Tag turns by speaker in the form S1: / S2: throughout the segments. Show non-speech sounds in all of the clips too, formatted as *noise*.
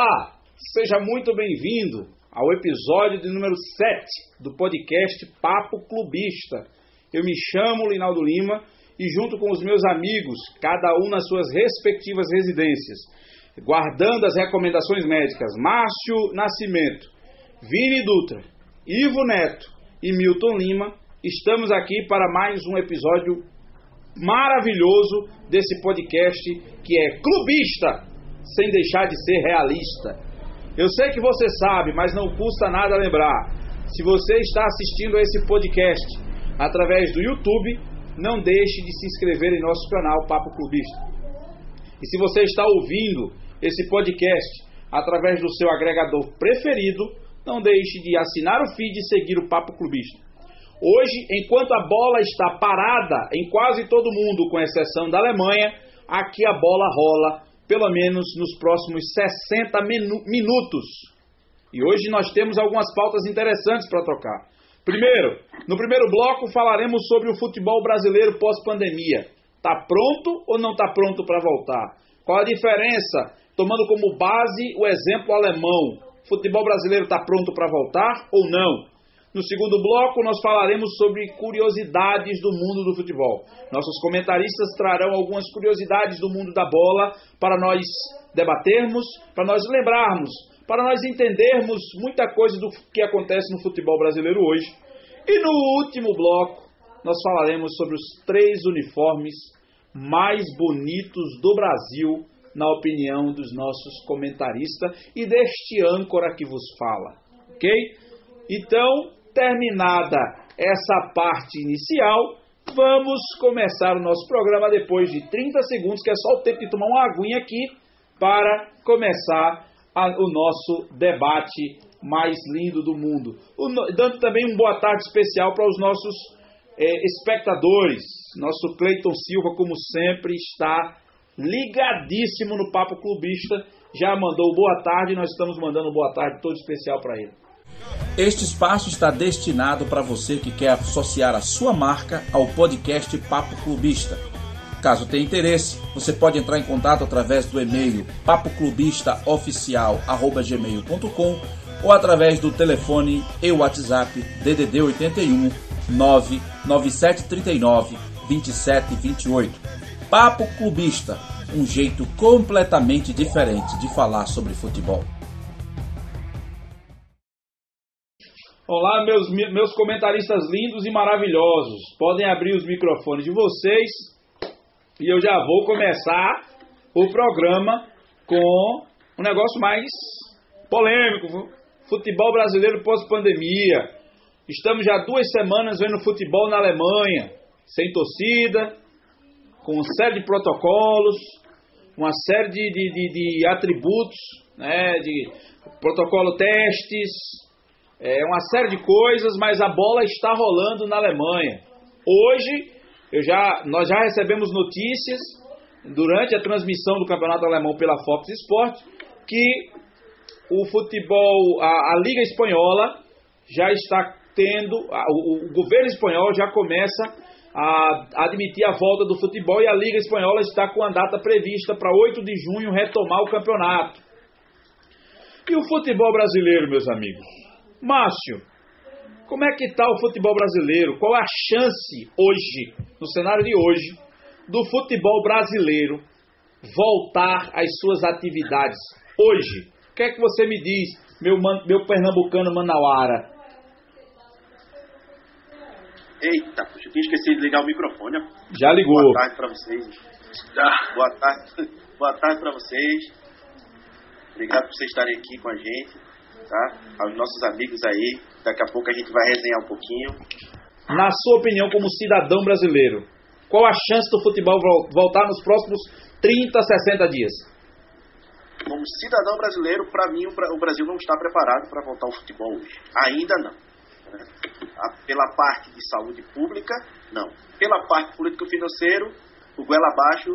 S1: Olá, seja muito bem-vindo ao episódio de número 7 do podcast Papo Clubista. Eu me chamo Linaldo Lima e, junto com os meus amigos, cada um nas suas respectivas residências, guardando as recomendações médicas, Márcio Nascimento, Vini Dutra, Ivo Neto e Milton Lima, estamos aqui para mais um episódio maravilhoso desse podcast que é clubista, sem deixar de ser realista. Eu sei que você sabe, mas não custa nada lembrar. Se você está assistindo a esse podcast através do YouTube, não deixe de se inscrever em nosso canal Papo Clubista. E se você está ouvindo esse podcast através do seu agregador preferido, não deixe de assinar o feed e seguir o Papo Clubista. Hoje, enquanto a bola está parada em quase todo mundo, com exceção da Alemanha, aqui a bola rola, pelo menos nos próximos 60 minu minutos. E hoje nós temos algumas pautas interessantes para tocar. Primeiro, no primeiro bloco falaremos sobre o futebol brasileiro pós-pandemia. Está pronto ou não está pronto para voltar? Qual a diferença, tomando como base o exemplo alemão? Futebol brasileiro está pronto para voltar ou não? No segundo bloco, nós falaremos sobre curiosidades do mundo do futebol. Nossos comentaristas trarão algumas curiosidades do mundo da bola para nós debatermos, para nós lembrarmos, para nós entendermos muita coisa do que acontece no futebol brasileiro hoje. E no último bloco, nós falaremos sobre os três uniformes mais bonitos do Brasil, na opinião dos nossos comentaristas e deste âncora que vos fala. Ok? Então, terminada essa parte inicial, vamos começar o nosso programa depois de 30 segundos, que é só o tempo de tomar uma aguinha aqui para começar a, o nosso debate mais lindo do mundo. O, dando também um boa tarde especial para os nossos é, espectadores. Nosso Cleiton Silva, como sempre, está ligadíssimo no Papo Clubista. Já mandou boa tarde, nós estamos mandando boa tarde todo especial para ele.
S2: Este espaço está destinado para você que quer associar a sua marca ao podcast Papo Clubista. Caso tenha interesse, você pode entrar em contato através do e-mail papoclubistaoficial@gmail.com ou através do telefone e WhatsApp DDD 81 99739 2728. Papo Clubista, um jeito completamente diferente de falar sobre futebol.
S1: Olá, meus, meus comentaristas lindos e maravilhosos. Podem abrir os microfones de vocês e eu já vou começar o programa com um negócio mais polêmico: futebol brasileiro pós-pandemia. Estamos já duas semanas vendo futebol na Alemanha, sem torcida, com uma série de protocolos, uma série de, de, de, de atributos, né, de protocolo testes é, uma série de coisas, mas a bola está rolando na Alemanha. Hoje, eu já, nós já recebemos notícias durante a transmissão do campeonato alemão pela Fox Sport que o futebol, a, a Liga Espanhola já está tendo, a, o, o governo espanhol já começa a admitir a volta do futebol e a Liga Espanhola está com a data prevista para 8 de junho retomar o campeonato. E o futebol brasileiro, meus amigos? Márcio, como é que está o futebol brasileiro? Qual é a chance hoje, no cenário de hoje, do futebol brasileiro voltar às suas atividades hoje? O que é que você me diz, meu, meu pernambucano Manauara?
S3: Eita, puxa, eu tinha esquecido de ligar o microfone.
S1: Já ligou.
S3: Boa tarde para vocês. Boa tarde, *laughs* boa tarde para vocês. Obrigado por vocês estarem aqui com a gente tá? Aos nossos amigos aí. Daqui a pouco a gente vai resenhar um pouquinho.
S1: Na sua opinião, como cidadão brasileiro, qual a chance do futebol voltar nos próximos 30, 60 dias?
S3: Como cidadão brasileiro, para mim, o Brasil não está preparado para voltar ao futebol hoje. Ainda não. Né? Pela parte de saúde pública, não. Pela parte político-financeiro, o goela abaixo,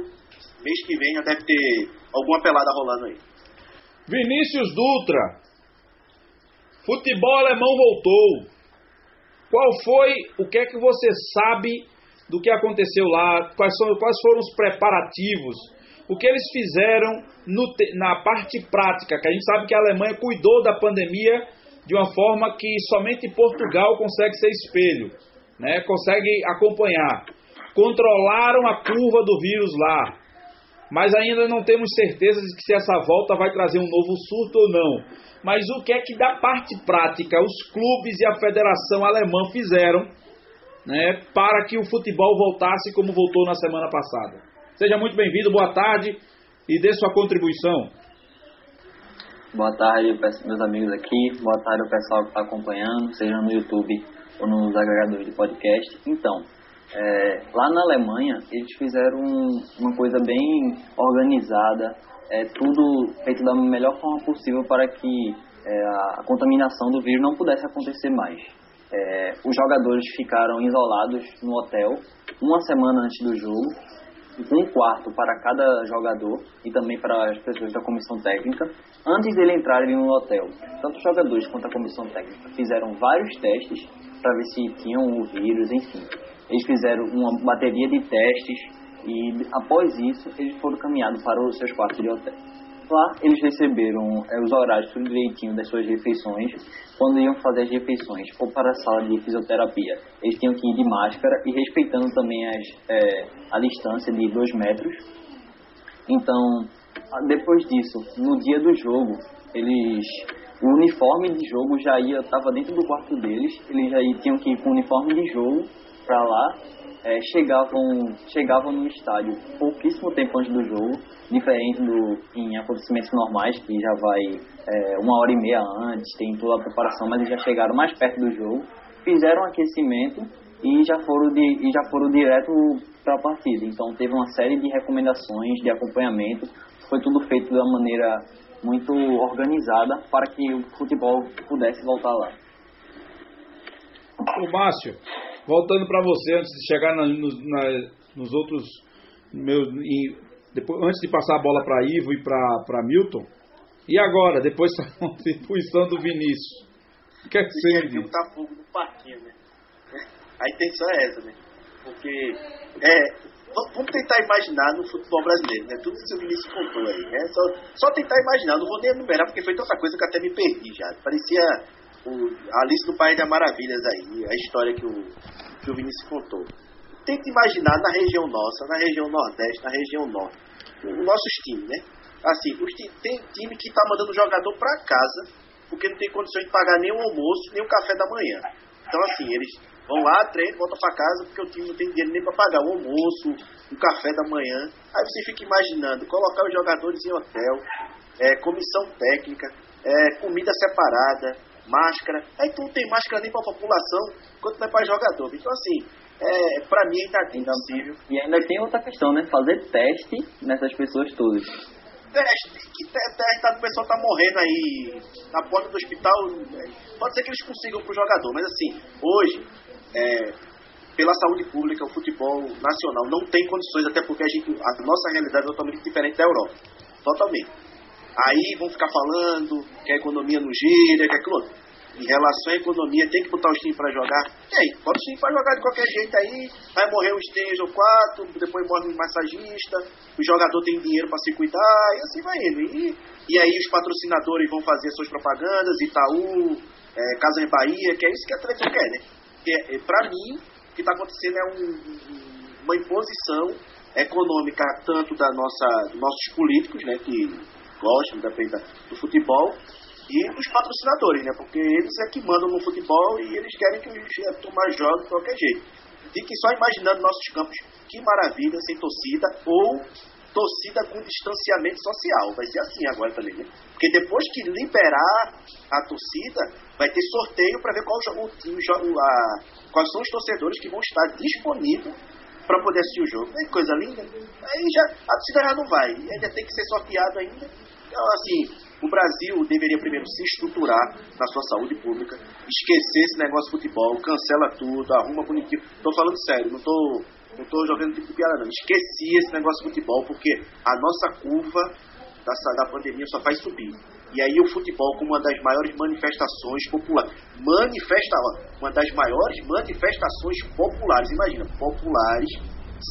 S3: mês que vem já deve ter alguma pelada rolando aí.
S1: Vinícius Dutra, Futebol alemão voltou. Qual foi, o que é que você sabe do que aconteceu lá? Quais, são, quais foram os preparativos? o que eles fizeram no, na parte prática, que a gente sabe que a Alemanha cuidou da pandemia de uma forma que somente Portugal consegue ser espelho, né? consegue acompanhar. Controlaram a curva do vírus lá, mas ainda não temos certeza de que se essa volta vai trazer um novo surto ou não. Mas o que é que da parte prática os clubes e a federação alemã fizeram né, para que o futebol voltasse como voltou na semana passada? Seja muito bem-vindo, boa tarde e dê sua contribuição.
S4: Boa tarde, meus amigos aqui. Boa tarde ao pessoal que está acompanhando, seja no YouTube ou nos agregadores de podcast. Então, é, lá na Alemanha, eles fizeram uma coisa bem organizada, é, tudo feito da melhor forma possível para que é, a contaminação do vírus não pudesse acontecer mais. É, os jogadores ficaram isolados no hotel uma semana antes do jogo um quarto para cada jogador e também para as pessoas da comissão técnica antes dele entrarem no hotel. Tanto os jogadores quanto a comissão técnica fizeram vários testes para ver se tinham o vírus, enfim. Eles fizeram uma bateria de testes e após isso eles foram caminhados para os seus quartos de hotel. Lá eles receberam é, os horários tudo direitinho das suas refeições. Quando iam fazer as refeições ou para a sala de fisioterapia, eles tinham que ir de máscara e respeitando também as, é, a distância de dois metros. Então, depois disso, no dia do jogo, eles o uniforme de jogo já ia estava dentro do quarto deles. Eles já tinham que ir com o uniforme de jogo para lá é, chegavam, chegavam no estádio pouquíssimo tempo antes do jogo, diferente do em acontecimentos normais, que já vai é, uma hora e meia antes, tem toda a preparação, mas eles já chegaram mais perto do jogo, fizeram aquecimento e já foram, de, e já foram direto para a partida. Então teve uma série de recomendações, de acompanhamento, foi tudo feito de uma maneira muito organizada para que o futebol pudesse voltar lá.
S1: O Márcio, voltando para você, antes de chegar na, na, nos outros meus, depois, antes de passar a bola para Ivo e para Milton, e agora, depois *laughs* da contribuição do Vinícius? O que é que você
S3: diz? Tá fogo no parquinho, né? A intenção é essa, né? Porque, é, vamos tentar imaginar no futebol brasileiro, né? Tudo que o Vinícius contou aí, né? Só, só tentar imaginar, não vou nem enumerar porque foi tanta coisa que até me perdi já. Parecia o Alice do País das Maravilhas aí, a história que o, que o Vinícius contou. Tenta imaginar na região nossa, na região Nordeste, na região Norte, os nossos times, né? Assim, os tem time que tá mandando jogador para casa porque não tem condições de pagar nem o almoço, nem o café da manhã. Então, assim, eles vão lá, treinam, voltam para casa porque o time não tem dinheiro nem para pagar o almoço, o café da manhã. Aí você fica imaginando colocar os jogadores em hotel, é, comissão técnica, é, comida separada, máscara. Aí tu não tem máscara nem para a população, quanto vai para jogador. Então, assim, é, para mim ainda é impossível.
S4: E ainda tem outra questão, né? Fazer teste nessas pessoas todas.
S3: Teste, que teste, o pessoal tá morrendo aí na porta do hospital. Né? Pode ser que eles consigam pro jogador, mas assim, hoje, é, pela saúde pública, o futebol nacional não tem condições, até porque a, gente, a nossa realidade é totalmente diferente da Europa. Totalmente. Aí vão ficar falando que a economia não gira, que aquilo outro. Em relação à economia, tem que botar os times para jogar. E aí, bota os times para jogar de qualquer jeito aí. Vai morrer uns três ou quatro, depois morre um massagista. O jogador tem dinheiro para se cuidar, e assim vai indo. E, e aí os patrocinadores vão fazer suas propagandas, Itaú, é, Casa Bahia, que é isso que a Atlético quer, né? é, é, para mim, o que está acontecendo é um, uma imposição econômica tanto da nossa, dos nossos políticos, né, que gostam da, do futebol, e dos patrocinadores, né? Porque eles é que mandam no futebol e eles querem que a turma jogue de qualquer jeito. Fiquem só imaginando nossos campos, que maravilha, sem torcida, ou torcida com distanciamento social. Vai ser assim agora também, né? Porque depois que liberar a torcida, vai ter sorteio para ver qual o, o, a, quais são os torcedores que vão estar disponíveis para poder assistir o jogo. É coisa linda. Aí já a torcida não vai. Ainda tem que ser sorteado ainda. Então, assim, o Brasil deveria primeiro se estruturar na sua saúde pública, esquecer esse negócio de futebol, cancela tudo, arruma bonitinho. Estou falando sério, não estou não tô jogando tipo piada não. Esqueci esse negócio de futebol porque a nossa curva da, da pandemia só vai subir. E aí o futebol como uma das maiores manifestações populares. Manifesta, uma das maiores manifestações populares. Imagina, populares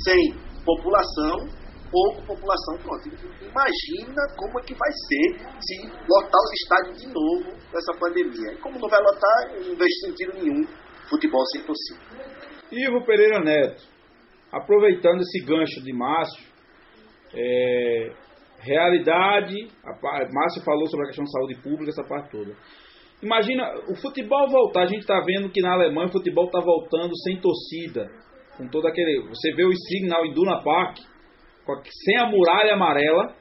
S3: sem população pouco população. Pronto, imagina como é que vai ser se lotar os estádios de novo com essa pandemia. E como não vai lotar, não vejo sentido nenhum futebol sem torcida.
S1: Ivo Pereira Neto, aproveitando esse gancho de Márcio, é, realidade, a Márcio falou sobre a questão de saúde pública, essa parte toda. Imagina o futebol voltar, a gente está vendo que na Alemanha o futebol está voltando sem torcida, com todo aquele. Você vê o Signal em Duna Park, sem a muralha amarela,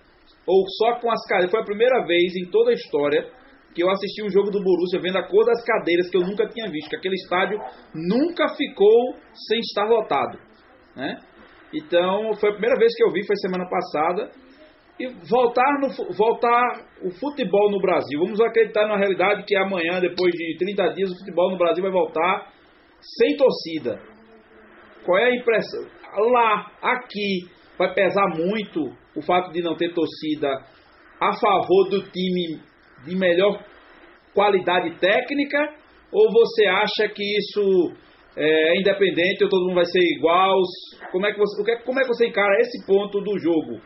S1: ou só com as cadeiras. Foi a primeira vez em toda a história que eu assisti um jogo do Borussia vendo a cor das cadeiras que eu nunca tinha visto, que aquele estádio nunca ficou sem estar lotado, né? Então, foi a primeira vez que eu vi, foi semana passada. E voltar, no, voltar o futebol no Brasil. Vamos acreditar na realidade que amanhã, depois de 30 dias, o futebol no Brasil vai voltar sem torcida. Qual é a impressão? Lá, aqui, vai pesar muito o fato de não ter torcida a favor do time de melhor qualidade técnica? Ou você acha que isso é independente ou todo mundo vai ser igual? Como é que você, é, como é que você encara esse ponto do jogo?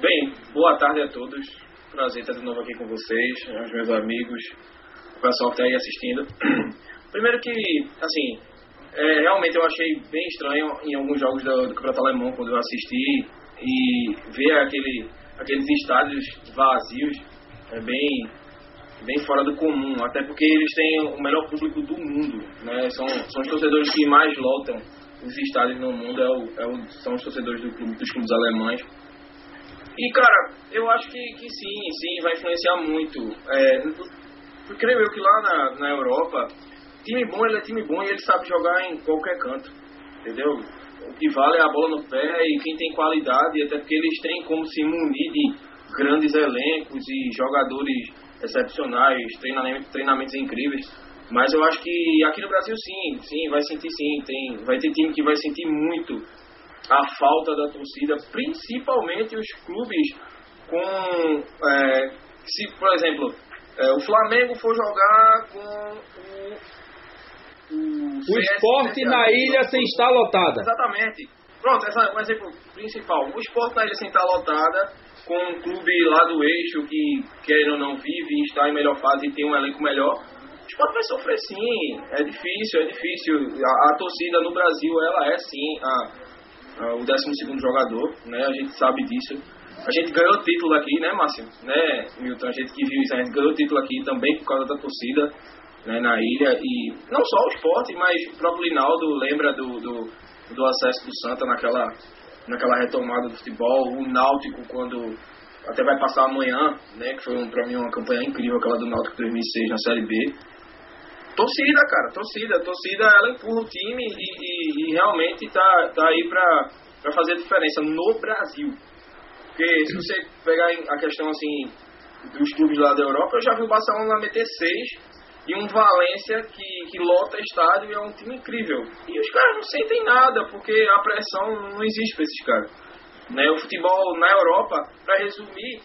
S5: Bem, boa tarde a todos. Prazer estar de novo aqui com vocês, os meus amigos, o pessoal que está aí assistindo. *clears throat* Primeiro que, assim, é, realmente eu achei bem estranho em alguns jogos do, do Campeonato Alemão, quando eu assisti, e ver aquele, aqueles estádios vazios, é bem, bem fora do comum, até porque eles têm o melhor público do mundo, né? São, são os torcedores que mais lotam os estádios no mundo, é o, é o, são os torcedores do clube, dos clubes alemães. E, cara, eu acho que, que sim, sim, vai influenciar muito. É, creio eu que lá na, na Europa, time bom, ele é time bom e ele sabe jogar em qualquer canto, entendeu? O que vale é a bola no pé e quem tem qualidade, até porque eles têm como se munir de grandes elencos e jogadores excepcionais, treinamentos, treinamentos incríveis. Mas eu acho que aqui no Brasil sim, sim, vai sentir sim, tem, vai ter time que vai sentir muito a falta da torcida, principalmente os clubes com é, se, por exemplo, é, o Flamengo for jogar com o
S1: o, o esporte na ilha sem estar lotada.
S5: Exatamente. Pronto, esse é um exemplo principal. O esporte na ilha sem estar lotada, com um clube lá do eixo que, quer ou não, vive e está em melhor fase e tem um elenco melhor, o esporte vai sofrer sim. É difícil, é difícil. A, a torcida no Brasil, ela é sim a, a, o 12 jogador, né? A gente sabe disso. A gente ganhou o título aqui, né, Márcio? Né, Milton? A gente que viu isso, a gente ganhou o título aqui também por causa da torcida né, na ilha. E não só o esporte, mas o próprio Linaldo lembra do, do, do acesso do Santa naquela, naquela retomada do futebol. O Náutico, quando até vai passar amanhã, né, que foi um, pra mim uma campanha incrível, aquela do Náutico 2006 na Série B. Torcida, cara, torcida. Torcida, ela empurra o time e, e, e realmente tá, tá aí pra, pra fazer diferença no Brasil. Porque se você pegar a questão assim dos clubes lá da Europa, eu já vi o Barcelona meter seis e um Valência que, que lota estádio e é um time incrível. E os caras não sentem nada, porque a pressão não existe para esses caras. Né? O futebol na Europa, para resumir,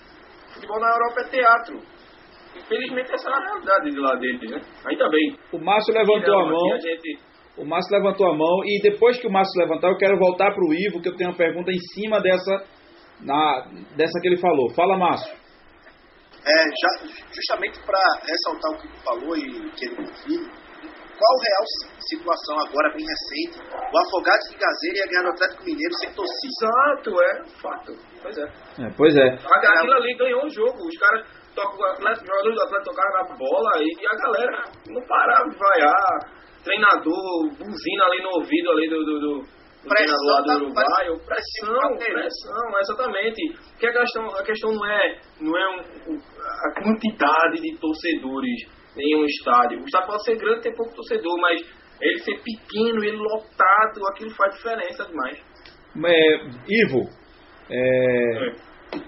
S5: o futebol na Europa é teatro. Infelizmente essa é a realidade de lá deles, né? Ainda bem.
S1: O Márcio levantou a mão. A gente... O Márcio levantou a mão e depois que o Márcio levantar, eu quero voltar para o Ivo, que eu tenho uma pergunta em cima dessa, na, dessa que ele falou. Fala, Márcio.
S3: É, já, justamente para ressaltar o que ele falou e que ele confirma, qual a real situação agora, bem recente, o Afogados de Gazeira ia ganhar no Atlético Mineiro sem torcida.
S5: Exato, é, fato. Pois é.
S1: é pois é.
S5: Aquilo ali ganhou o jogo, os caras jogadores do Atlético tocaram na bola e a galera não parava de vaiar, treinador, buzina ali no ouvido ali do, do, do pressão lá do Uruguai, pressão, pressão, exatamente. Porque a questão, a questão não é, não é um, a quantidade de torcedores em um estádio. O estádio pode ser grande, tem pouco torcedor, mas ele ser pequeno, ele lotado, aquilo faz diferença demais.
S1: É, Ivo, é, é.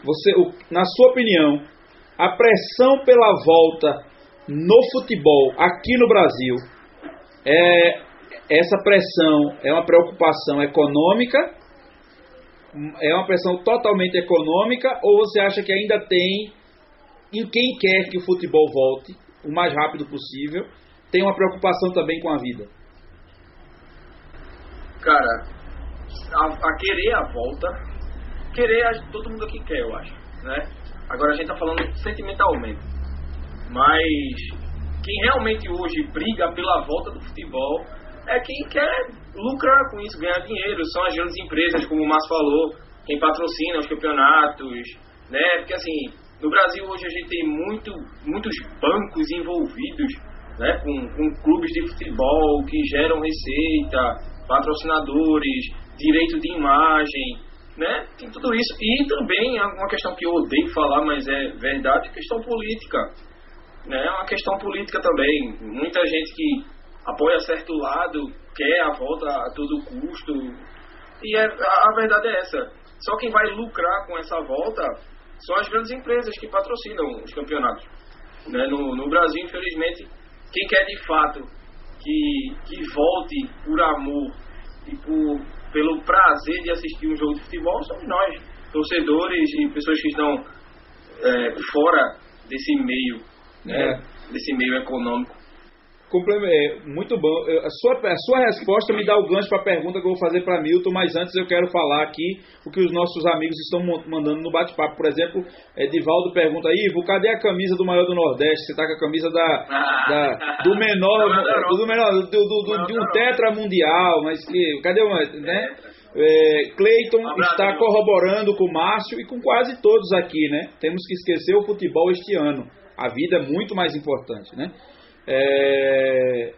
S1: você, o, na sua opinião, a pressão pela volta no futebol aqui no Brasil é essa pressão é uma preocupação econômica, é uma pressão totalmente econômica, ou você acha que ainda tem, em quem quer que o futebol volte o mais rápido possível, tem uma preocupação também com a vida?
S5: Cara, a, a querer a volta. Querer, todo mundo aqui quer, eu acho. Né? Agora a gente está falando sentimentalmente. Mas quem realmente hoje briga pela volta do futebol é quem quer lucrar com isso, ganhar dinheiro. São as grandes empresas, como o Márcio falou, quem patrocina os campeonatos, né? Porque assim, no Brasil hoje a gente tem muito, muitos bancos envolvidos, né? Com, com clubes de futebol que geram receita, patrocinadores, direito de imagem, né? Tem tudo isso. E também uma questão que eu odeio falar, mas é verdade, questão política. Né? É uma questão política também. Muita gente que apoia certo lado quer a volta a todo custo. E é, a, a verdade é essa. Só quem vai lucrar com essa volta são as grandes empresas que patrocinam os campeonatos. Né? No, no Brasil, infelizmente, quem quer de fato que, que volte por amor e por, pelo prazer de assistir um jogo de futebol somos nós, torcedores e pessoas que estão é, fora desse meio né, é. desse meio econômico.
S1: É, muito bom. A sua, a sua resposta me dá o gancho para a pergunta que eu vou fazer para Milton, mas antes eu quero falar aqui o que os nossos amigos estão mandando no bate-papo. Por exemplo, Edivaldo pergunta: Ivo, cadê a camisa do maior do Nordeste? Você está com a camisa da, da do menor, do, menor do, do, do, de um tetra mundial, mas que. Cadê o. Né? É, Cleiton está corroborando com o Márcio e com quase todos aqui, né? Temos que esquecer o futebol este ano. A vida é muito mais importante, né? É...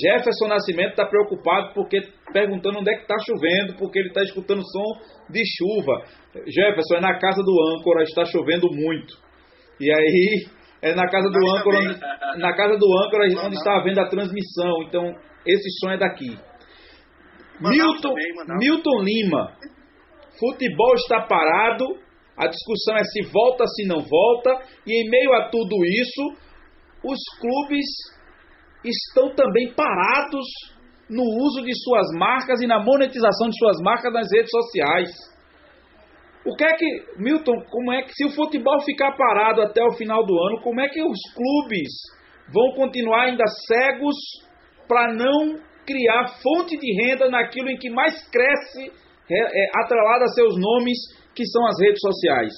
S1: Jefferson Nascimento está preocupado porque perguntando onde é que está chovendo, porque ele está escutando som de chuva. Jefferson é na casa do âncora, está chovendo muito. E aí é na casa do âncora, onde, na casa do âncora onde está havendo a transmissão. Então esse som é daqui. Milton, Milton Lima, futebol está parado a discussão é se volta, se não volta, e em meio a tudo isso, os clubes estão também parados no uso de suas marcas e na monetização de suas marcas nas redes sociais. O que é que, Milton, como é que se o futebol ficar parado até o final do ano, como é que os clubes vão continuar ainda cegos para não criar fonte de renda naquilo em que mais cresce, é, é, atrelado a seus nomes que são as redes sociais.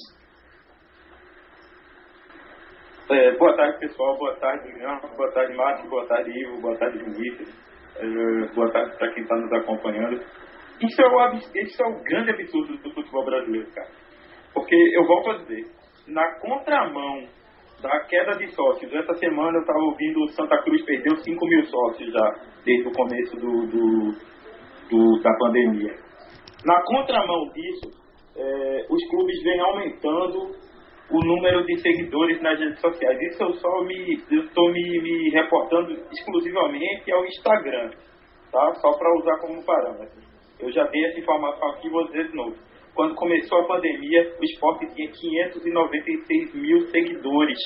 S6: É, boa tarde, pessoal. Boa tarde, Jean. Boa tarde, Márcio. Boa tarde, Ivo. Boa tarde, Vinícius. É, boa tarde para quem está nos acompanhando. Isso é, o, isso é o grande absurdo do futebol brasileiro, cara. Porque, eu volto a dizer, na contramão da queda de sócios, essa semana eu estava ouvindo o Santa Cruz perdeu 5 mil sócios já, desde o começo do, do, do da pandemia. Na contramão disso, é, os clubes vêm aumentando o número de seguidores nas redes sociais. Isso eu só me estou me, me, reportando exclusivamente ao Instagram, tá? Só para usar como parâmetro. Eu já dei essa informação aqui, vou dizer de novo. Quando começou a pandemia, o esporte tinha 596 mil seguidores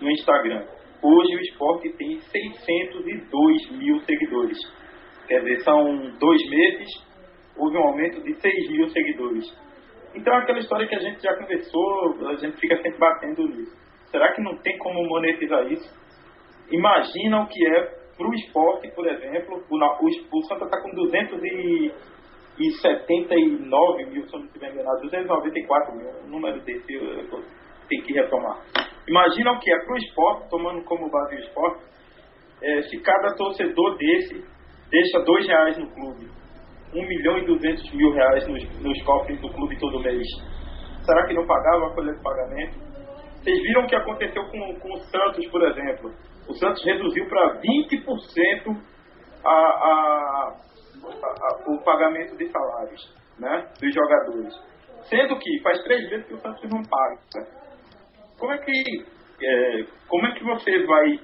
S6: no Instagram. Hoje o esporte tem 602 mil seguidores. Quer dizer, são dois meses, houve um aumento de 6 mil seguidores. Então é aquela história que a gente já conversou, a gente fica sempre batendo nisso. Será que não tem como monetizar isso? Imagina o que é para o esporte, por exemplo, o, o, o Santa está com 279 mil, se eu não estiver enganado, 294 mil, o número desse eu tenho que retomar. Imagina o que é para o esporte, tomando como base o esporte, é, se cada torcedor desse deixa dois reais no clube 1 milhão e 200 mil reais nos, nos cofres do clube todo mês. Será que não pagava a folha de pagamento? Vocês viram o que aconteceu com, com o Santos, por exemplo. O Santos reduziu para 20% a, a, a, o pagamento de salários né, dos jogadores. Sendo que faz três vezes que o Santos não paga. Como é que, é, como é que você vai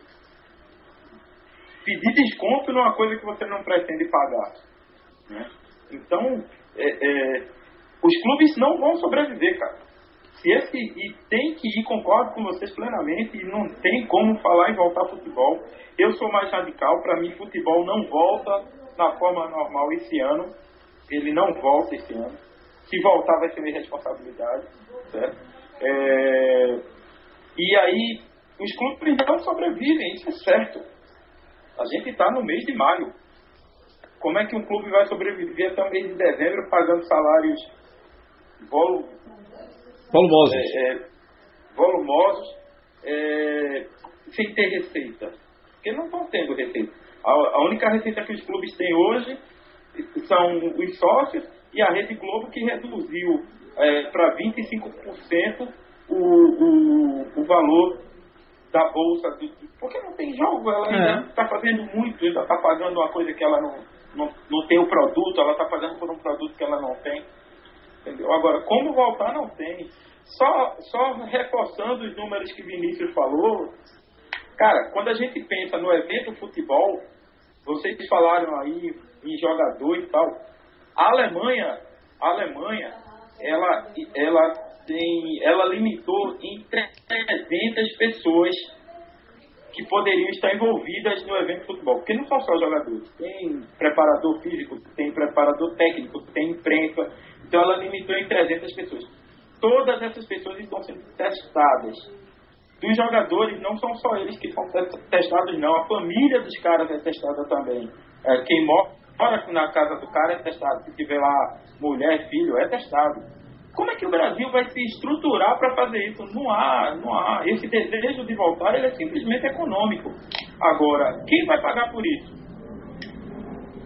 S6: pedir desconto numa coisa que você não pretende pagar? Né? Então, é, é, os clubes não vão sobreviver, cara. Se esse, e tem que ir, concordo com vocês plenamente, e não tem como falar em voltar futebol. Eu sou mais radical, para mim futebol não volta na forma normal esse ano. Ele não volta esse ano. Se voltar vai ser minha responsabilidade, certo? É, e aí, os clubes não sobrevivem, isso é certo. A gente está no mês de maio como é que um clube vai sobreviver até o mês de dezembro pagando salários volu
S1: volumosos,
S6: é, é, volumosos é, sem ter receita? Porque não estão tendo receita. A, a única receita que os clubes têm hoje são os sócios e a Rede Globo que reduziu é, para 25% o, o, o valor da bolsa. Do, porque não tem jogo, ela ainda está é. fazendo muito, ainda está pagando uma coisa que ela não, não, não tem o produto, ela está pagando por um produto que ela não tem. Entendeu? Agora, como voltar, não tem. Só, só reforçando os números que Vinícius falou, cara, quando a gente pensa no evento futebol, vocês falaram aí em jogador e tal, a Alemanha, a Alemanha, ela, ela tem, ela limitou em 300 pessoas que poderiam estar envolvidas no evento de futebol. Porque não são só jogadores. Tem preparador físico, tem preparador técnico, tem imprensa. Então ela limitou em 300 pessoas. Todas essas pessoas estão sendo testadas. Dos jogadores, não são só eles que são testados, não. A família dos caras é testada também. É, quem mora na casa do cara é testado. Se tiver lá mulher, filho, é testado. Como é que o Brasil vai se estruturar para fazer isso? Não há, não há. Esse desejo de voltar ele é simplesmente econômico. Agora, quem vai pagar por isso?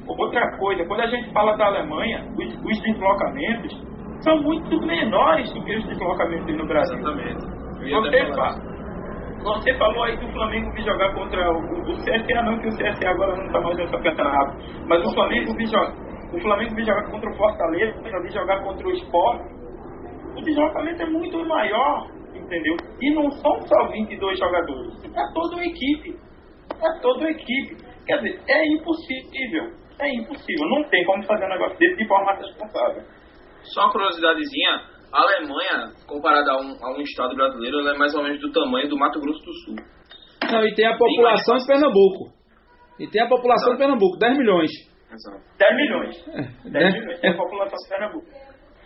S6: Outra coisa, quando a gente fala da Alemanha, os, os deslocamentos são muito menores do que os deslocamentos no Brasil.
S5: Exatamente.
S6: Você, fa você falou aí que o Flamengo vir jogar contra o, o CSA, não, que o CSA agora não está mais no campeonato. Mas o Flamengo vir jogar, o Flamengo vir jogar contra o Fortaleza, vir jogar contra o Sport o deslocamento é muito maior, entendeu? E não são só 22 jogadores, é toda uma equipe. É toda uma equipe. Quer dizer, é impossível. É impossível. Não tem como fazer um negócio desse de forma responsável.
S5: Só uma curiosidadezinha, a Alemanha, comparada a um, a um estado brasileiro, ela é mais ou menos do tamanho do Mato Grosso do Sul.
S1: Não, e tem a população de Pernambuco. E tem a população Exato. de Pernambuco, 10 milhões.
S6: Exato. 10 milhões. 10 é, milhões. É a população de Pernambuco.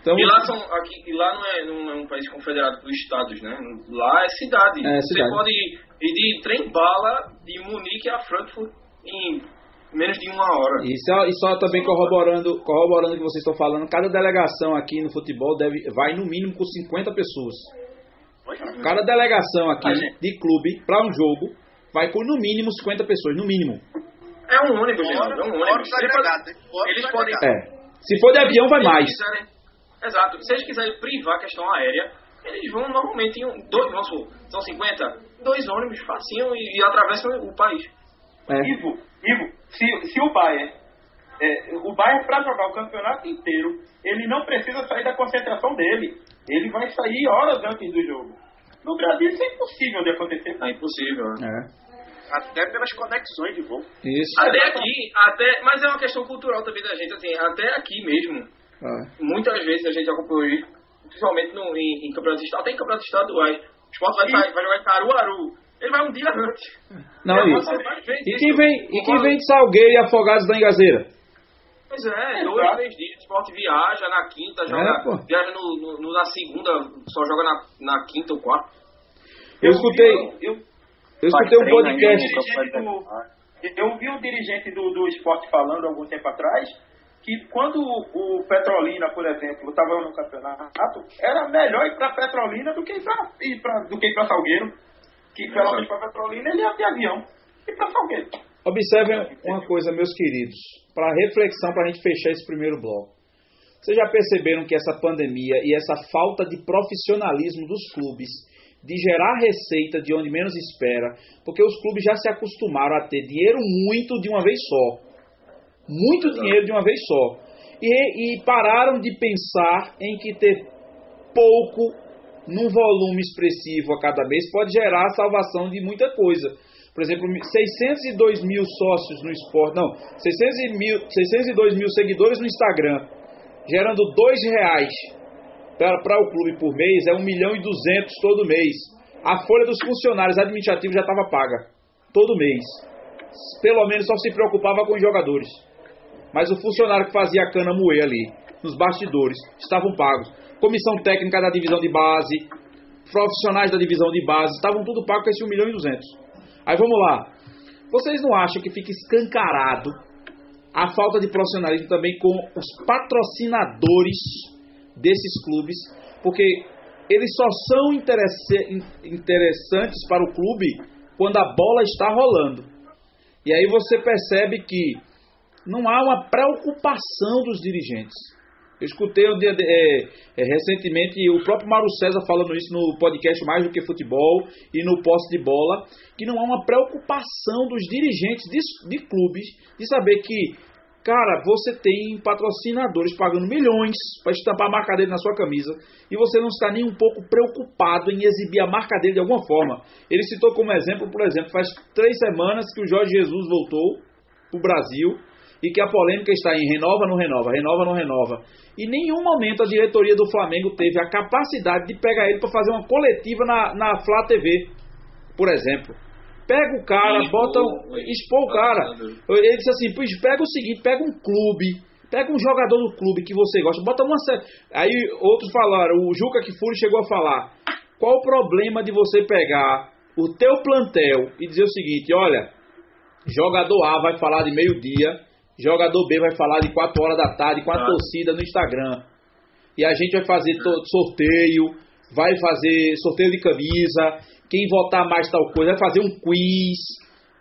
S5: Então, e lá, são, aqui, e lá não, é, não é um país confederado por estados, né? Lá é cidade.
S1: É,
S5: Você pode ir, ir de trem-bala de Munique a Frankfurt em menos de uma hora.
S1: E só, e só também corroborando, corroborando o que vocês estão falando, cada delegação aqui no futebol deve, vai no mínimo com 50 pessoas. Cada delegação aqui de clube para um jogo vai com no mínimo 50 pessoas, no mínimo.
S5: É um ônibus, gente. É um ônibus. Eles podem.
S1: É. Se for de avião, vai mais.
S5: Quiserem, Exato. Se eles quiserem privar a questão aérea, eles vão normalmente em dois, vamos supor, são 50, dois ônibus facinho e, e atravessam o país.
S6: É. Ivo, Ivo, se, se o Bayern, é, o Bayern para jogar o campeonato inteiro, ele não precisa sair da concentração dele. Ele vai sair horas antes do jogo. No Brasil isso é impossível de acontecer.
S5: É impossível.
S1: Né? É.
S3: Até pelas conexões de voo.
S1: Isso.
S5: Até aqui, até, mas é uma questão cultural também da gente, assim, até aqui mesmo
S1: ah.
S5: Muitas vezes a gente acompanhou isso, principalmente no, em, em campeonatos estaduais, até em campeonatos estaduais. O esporte vai, sair, vai jogar em Caruaru. Ele vai um dia antes.
S1: Não, isso. E quem, vem, e quem vem de Salgueiro e Afogados da Engazeira?
S5: Pois é, é dois, três dias. O esporte viaja na quinta, joga, é, viaja no, no, no, na segunda, só joga na, na quinta ou quarta.
S1: Eu, eu escutei. Eu, eu escutei um podcast.
S6: eu vi um dirigente do, do esporte falando algum tempo atrás que quando o Petrolina, por exemplo, estava no campeonato, era melhor ir para Petrolina do que ir para Salgueiro. Que pelo menos para Petrolina ele ia de avião e para Salgueiro.
S1: Observem uma coisa, meus queridos, para reflexão, para a gente fechar esse primeiro bloco. Vocês já perceberam que essa pandemia e essa falta de profissionalismo dos clubes, de gerar receita de onde menos espera, porque os clubes já se acostumaram a ter dinheiro muito de uma vez só muito dinheiro de uma vez só. E, e pararam de pensar em que ter pouco num volume expressivo a cada mês pode gerar a salvação de muita coisa. Por exemplo, 602 mil sócios no esporte, não, 600 mil, 602 mil seguidores no Instagram, gerando dois reais para o clube por mês, é 1 milhão e 200 todo mês. A folha dos funcionários administrativos já estava paga, todo mês. Pelo menos só se preocupava com os jogadores. Mas o funcionário que fazia a cana moer ali, nos bastidores, estavam pagos. Comissão técnica da divisão de base, profissionais da divisão de base, estavam tudo pagos com esse 1 milhão e 200. Aí vamos lá. Vocês não acham que fica escancarado a falta de profissionalismo também com os patrocinadores desses clubes, porque eles só são interessantes para o clube quando a bola está rolando. E aí você percebe que não há uma preocupação dos dirigentes. Eu escutei um dia, é, é, recentemente o próprio Mauro César falando isso no podcast Mais do que Futebol e no poste de bola, que não há uma preocupação dos dirigentes de, de clubes de saber que, cara, você tem patrocinadores pagando milhões para estampar a marca dele na sua camisa e você não está nem um pouco preocupado em exibir a marca dele de alguma forma. Ele citou como exemplo, por exemplo, faz três semanas que o Jorge Jesus voltou para o Brasil e que a polêmica está em renova, não renova, renova, não renova. E em nenhum momento a diretoria do Flamengo teve a capacidade de pegar ele para fazer uma coletiva na, na Flá TV, por exemplo. Pega o cara, bota. expor o cara. Ele disse assim: pega o seguinte, pega um clube, pega um jogador do clube que você gosta, bota uma. Aí outros falaram, o Juca Kifuri chegou a falar: qual o problema de você pegar o teu plantel e dizer o seguinte: olha, jogador A vai falar de meio-dia Jogador B vai falar de 4 horas da tarde com a ah. torcida no Instagram. E a gente vai fazer sorteio, vai fazer sorteio de camisa, quem votar mais tal coisa, vai fazer um quiz,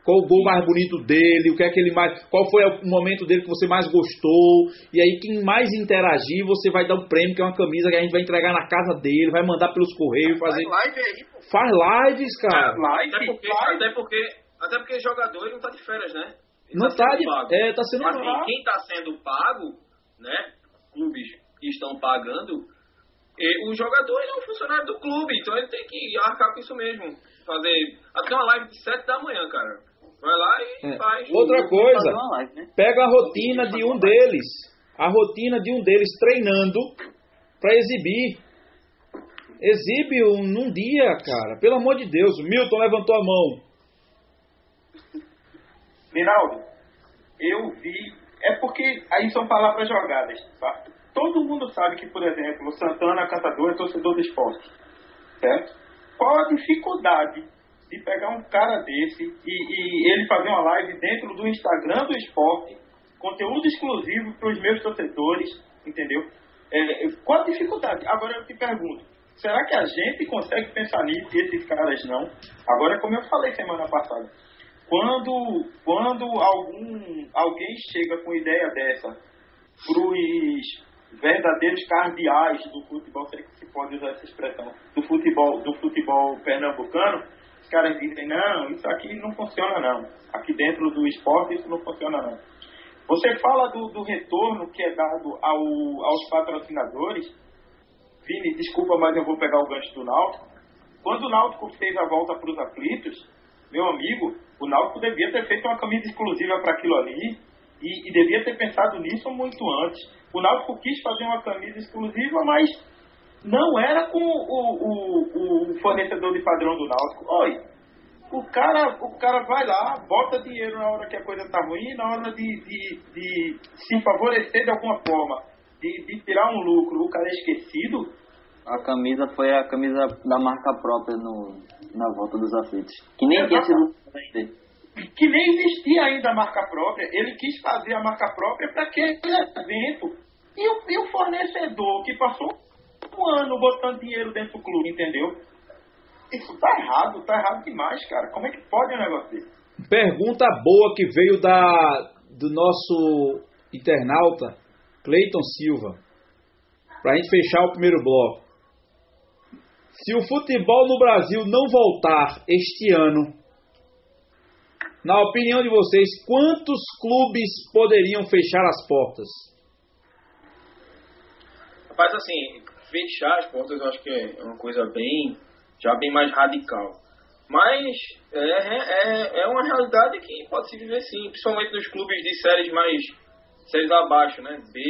S1: qual o gol mais bonito dele, o que é que ele mais, qual foi o momento dele que você mais gostou, e aí quem mais interagir, você vai dar um prêmio, que é uma camisa que a gente vai entregar na casa dele, vai mandar pelos correios, fazer
S3: Faz live aí, pô.
S1: Faz lives, cara.
S5: Live, até porque, live. até porque, até porque jogador ele não tá de férias, né?
S1: Não está tá, de, é, tá sendo
S5: assim, pago. quem está sendo pago, né? Clubes que estão pagando, e o jogador ele é um funcionário do clube, então ele tem que arcar com isso mesmo. Fazer até uma live de 7 da manhã, cara. Vai lá e é. faz.
S1: Outra coisa, live, né? pega a rotina de um deles, a rotina de um deles treinando para exibir. Exibe um, num dia, cara. Pelo amor de Deus. O Milton levantou a mão.
S6: Minaldo, eu vi. É porque aí são palavras jogadas, tá? Todo mundo sabe que, por exemplo, o Santana Cantador é torcedor do esporte, certo? Qual a dificuldade de pegar um cara desse e, e ele fazer uma live dentro do Instagram do esporte, conteúdo exclusivo para os meus torcedores, entendeu? É, qual a dificuldade? Agora eu te pergunto, será que a gente consegue pensar nisso e esses caras não? Agora, como eu falei semana passada, quando, quando algum, alguém chega com ideia dessa para os verdadeiros cardeais do futebol, sei que se pode usar essa expressão, do futebol, do futebol pernambucano, os caras dizem, não, isso aqui não funciona não. Aqui dentro do esporte isso não funciona não. Você fala do, do retorno que é dado ao, aos patrocinadores. Vini, desculpa, mas eu vou pegar o gancho do Náutico. Quando o Náutico fez a volta para os aflitos, meu amigo, o Náutico devia ter feito uma camisa exclusiva para aquilo ali e, e, devia ter pensado nisso muito antes. O Náutico quis fazer uma camisa exclusiva, mas não era com o, o, o fornecedor de padrão do Náutico. Oi, o cara, o cara vai lá, bota dinheiro na hora que a coisa tá ruim, na hora de, de, de se favorecer de alguma forma, de, de tirar um lucro, o cara é esquecido
S4: a camisa foi a camisa da marca própria no, na volta dos aflitos. Que nem tinha sido.
S6: Que nem existia ainda a marca própria. Ele quis fazer a marca própria para aquele evento. E o, e o fornecedor que passou um ano botando dinheiro dentro do clube, entendeu? Isso tá errado, tá errado demais, cara. Como é que pode um negócio desse?
S1: Pergunta boa que veio da do nosso internauta Cleiton Silva. Pra gente fechar o primeiro bloco. Se o futebol no Brasil não voltar este ano, na opinião de vocês, quantos clubes poderiam fechar as portas?
S5: Rapaz, assim, fechar as portas eu acho que é uma coisa bem, já bem mais radical. Mas é, é, é uma realidade que pode se viver sim, principalmente nos clubes de séries mais séries abaixo, né? B,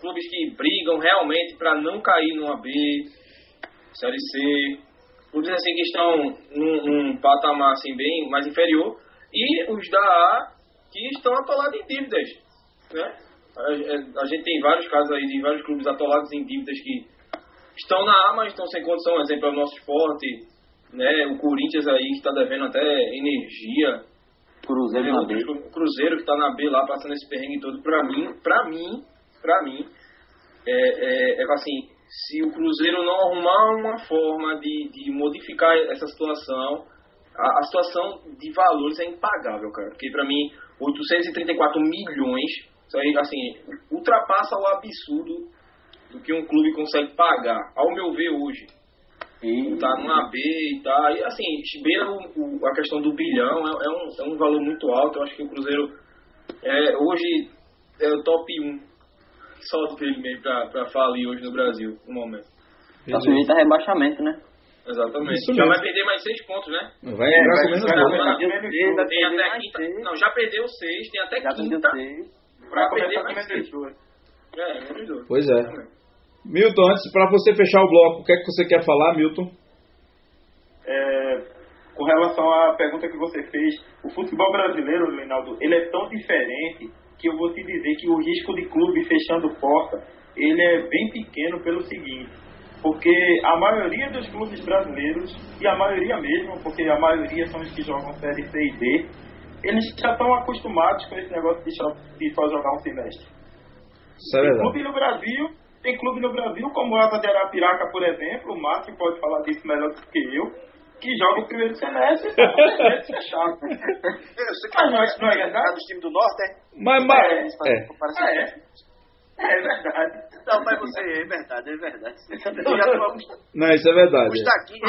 S5: clubes que brigam realmente para não cair numa B, Série C, clubes assim que estão num, num, patamar assim bem mais inferior, e os da A que estão atolados em dívidas, né? A, a, gente tem vários casos aí de vários clubes atolados em dívidas que estão na A, mas estão sem condição, exemplo é o nosso esporte, né? O Corinthians aí que está devendo até energia,
S4: Cruzeiro na B.
S5: O Cruzeiro que tá na B lá, passando esse perrengue todo, pra mim, pra mim, pra mim, é, é, é assim, se o Cruzeiro não arrumar uma forma de, de modificar essa situação, a, a, situação de valores é impagável, cara. Porque pra mim, 834 milhões, isso aí, assim, ultrapassa o absurdo do que um clube consegue pagar, ao meu ver hoje. E tá numa B e tá. E assim, beira a questão do bilhão, é, é, um, é um valor muito alto. Eu acho que o Cruzeiro é, hoje é o top 1 só dele mesmo pra, pra falir hoje no Brasil, no momento.
S4: Tá sujeito a rebaixamento, né?
S5: Exatamente. Isso já mesmo. vai perder mais 6 pontos, né?
S1: Vai é, com menos
S5: gol. Tem até quinta. Não, já perdeu 6, tem até já quinta. Pra perder mais 6. É, menos 2.
S1: Pois é. Milton, antes, para você fechar o bloco, o que é que você quer falar, Milton?
S6: É, com relação à pergunta que você fez, o futebol brasileiro, Reinaldo, ele é tão diferente que eu vou te dizer que o risco de clube fechando porta, ele é bem pequeno pelo seguinte, porque a maioria dos clubes brasileiros, e a maioria mesmo, porque a maioria são os que jogam Série C e D, eles já estão acostumados com esse negócio de só jogar um semestre.
S1: Isso é verdade.
S6: clube no Brasil tem clube no Brasil, como o Asa de Arapiraca, por exemplo, o Márcio pode falar disso melhor do que eu, que joga o primeiro semestre e o semestre fechado.
S3: Você que não, é, não é verdade? dos times do Norte, é?
S1: Mas, mas... É, é.
S6: É. é verdade.
S3: Não, mas você é verdade, é verdade. *laughs*
S1: Não, isso é verdade.
S3: Os daqui,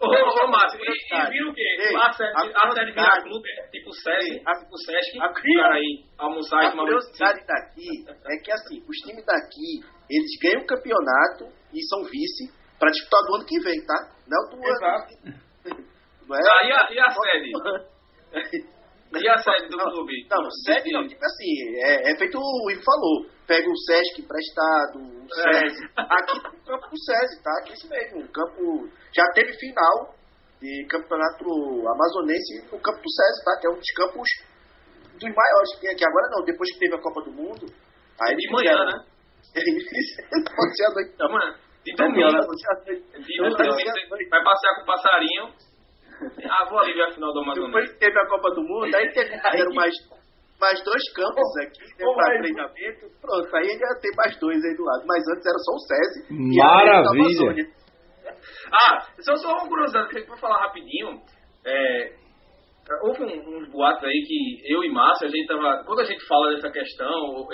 S5: Ô, ô, Márcio, e, e vira o quê? Ei, a série, a, série vira clube, tipo Sesc, tipo Sesc, o cara aí almoçar e tomar
S3: A curiosidade daqui é que, assim, os times daqui, eles ganham o campeonato e são vice pra disputar do ano que vem, tá? Não do
S5: ano. Não é? Ah, e a, e a série? *laughs* E a sede do clube?
S3: Não, sede não, tipo assim, é, é feito o Ivo falou. Pega o Sesc emprestado, o. SESI. É. Aqui o campo do SESI, tá? Aqui é isso mesmo. Um campo. Já teve final de campeonato amazonense no campo do SESI, tá? Que é um dos campos dos maiores que tem aqui. Agora não, depois que teve a Copa do Mundo.
S5: Aí de manhã, né?
S3: Pode ser a noite.
S5: De domingo. Vai passear com o passarinho. Ah, vou ali ver a final do Amazonas.
S3: Depois teve a Copa do Mundo, aí teve, *laughs* mais, mais dois campos aqui né, para treinamento. Pronto, aí já tem mais dois aí do lado. Mas antes era só o SESI.
S1: Maravilha!
S5: Ah, só, só uma curiosidade, que eu vou falar rapidinho. É, houve um, uns boatos aí que eu e Márcio, a gente tava. Quando a gente fala dessa questão,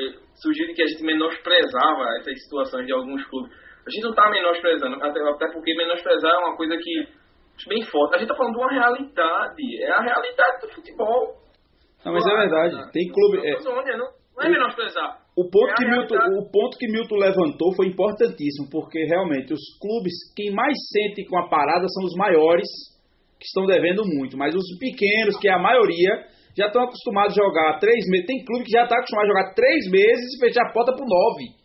S5: surgiu que a gente menosprezava essas situações de alguns clubes. A gente não tá menosprezando, até, até porque menosprezar é uma coisa que bem forte. A gente tá falando de uma realidade. É a realidade do futebol.
S1: Não, mas é verdade. Tem clube.
S5: É, não, não é menosprezar.
S1: O ponto, é que Milton, o ponto que Milton levantou foi importantíssimo, porque realmente os clubes, quem mais sente com a parada são os maiores, que estão devendo muito, mas os pequenos, que é a maioria, já estão acostumados a jogar três meses. Tem clube que já está acostumado a jogar três meses e fechar a porta por nove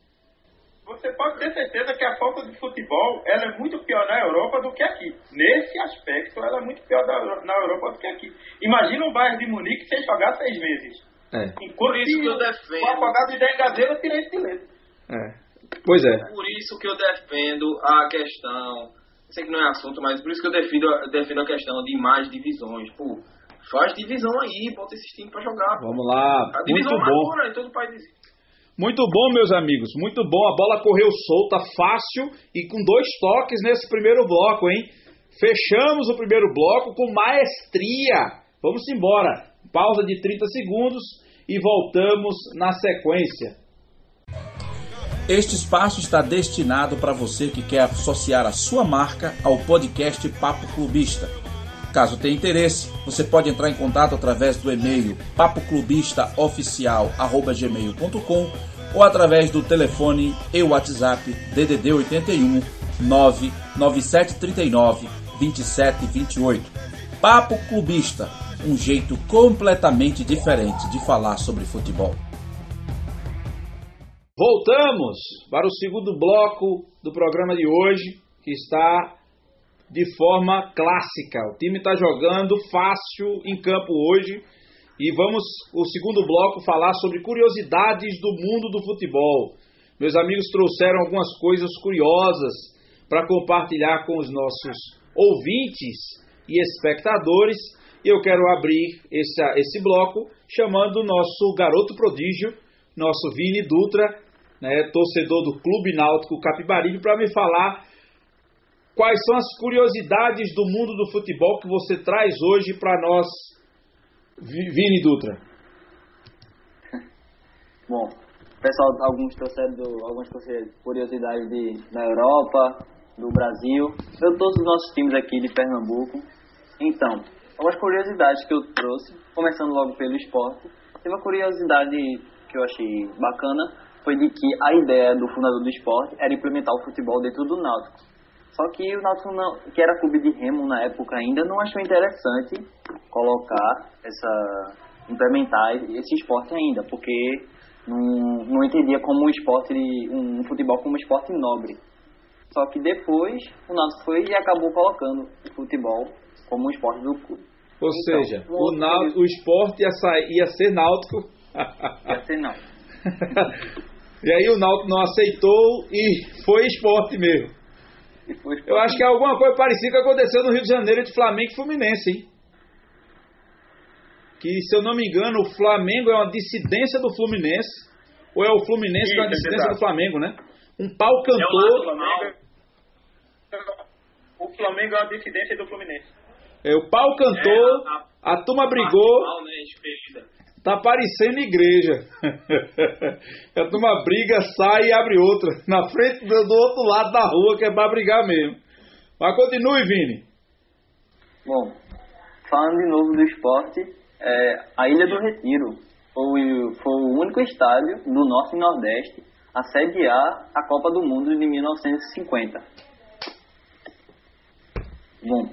S6: você pode ter certeza que a falta de futebol ela é muito pior na Europa do que aqui. Nesse aspecto, ela é muito pior na Europa do que aqui. Imagina um Bayern de Munique sem jogar seis meses.
S1: É.
S5: Enquanto Por isso que eu defendo.
S6: O apagado de 10 gazela tira esse letra.
S1: É. Pois é.
S5: Por isso que eu defendo a questão. Sei que não é assunto, mas por isso que eu defendo, defendo a questão de mais divisões. Pô, faz divisão aí, bota esses times pra jogar.
S1: Vamos lá. A divisão muito bom.
S5: em todo o país.
S1: Muito bom, meus amigos, muito bom. A bola correu solta, fácil e com dois toques nesse primeiro bloco, hein? Fechamos o primeiro bloco com maestria. Vamos embora. Pausa de 30 segundos e voltamos na sequência.
S2: Este espaço está destinado para você que quer associar a sua marca ao podcast Papo Clubista. Caso tenha interesse, você pode entrar em contato através do e-mail papoclubista.oficial@gmail.com ou através do telefone e WhatsApp DDD 81 99739 2728. Papo Clubista, um jeito completamente diferente de falar sobre futebol.
S1: Voltamos para o segundo bloco do programa de hoje, que está de forma clássica. O time está jogando fácil em campo hoje e vamos, o segundo bloco, falar sobre curiosidades do mundo do futebol. Meus amigos trouxeram algumas coisas curiosas para compartilhar com os nossos ouvintes e espectadores E eu quero abrir esse, esse bloco chamando o nosso garoto prodígio, nosso Vini Dutra, né, torcedor do Clube Náutico Capibaribe, para me falar quais são as curiosidades do mundo do futebol que você traz hoje para nós, Vini Dutra. *laughs*
S4: Bom, pessoal, alguns trouxeram algumas curiosidades de, da Europa, do Brasil. Eu todos os nossos times aqui de Pernambuco. Então, algumas curiosidades que eu trouxe, começando logo pelo esporte. Teve uma curiosidade que eu achei bacana, foi de que a ideia do fundador do esporte era implementar o futebol dentro do Náutico. Só que o Náutico, não, que era clube de remo na época ainda, não achou interessante colocar essa implementar esse esporte ainda, porque não, não entendia como um esporte, um futebol como um esporte nobre. Só que depois o Náutico foi e acabou colocando o futebol como um esporte do clube.
S1: Ou então, seja, o, náutico, o esporte ia, sair, ia ser náutico. *laughs*
S4: Ia ser náutico. *laughs*
S1: e aí o náutico não aceitou e foi esporte mesmo. Eu acho que é alguma coisa parecida que aconteceu no Rio de Janeiro de Flamengo e Fluminense, hein? Que, se eu não me engano, o Flamengo é uma dissidência do Fluminense. Ou é o Fluminense que é uma dissidência do Flamengo, né? Um pau cantou.
S6: É o Flamengo é uma dissidência do Fluminense.
S1: É, o pau cantou, é, a, a, turma brigou. Mal, né, tá parecendo igreja. *laughs* a turma briga, sai e abre outra. *laughs* Na frente do, do outro lado da rua, que é pra brigar mesmo. Mas continue, Vini.
S4: Bom, falando de novo do esporte, é, a Ilha do Retiro foi, foi o único estádio do Norte e Nordeste a sediar a Copa do Mundo de 1950. Bom,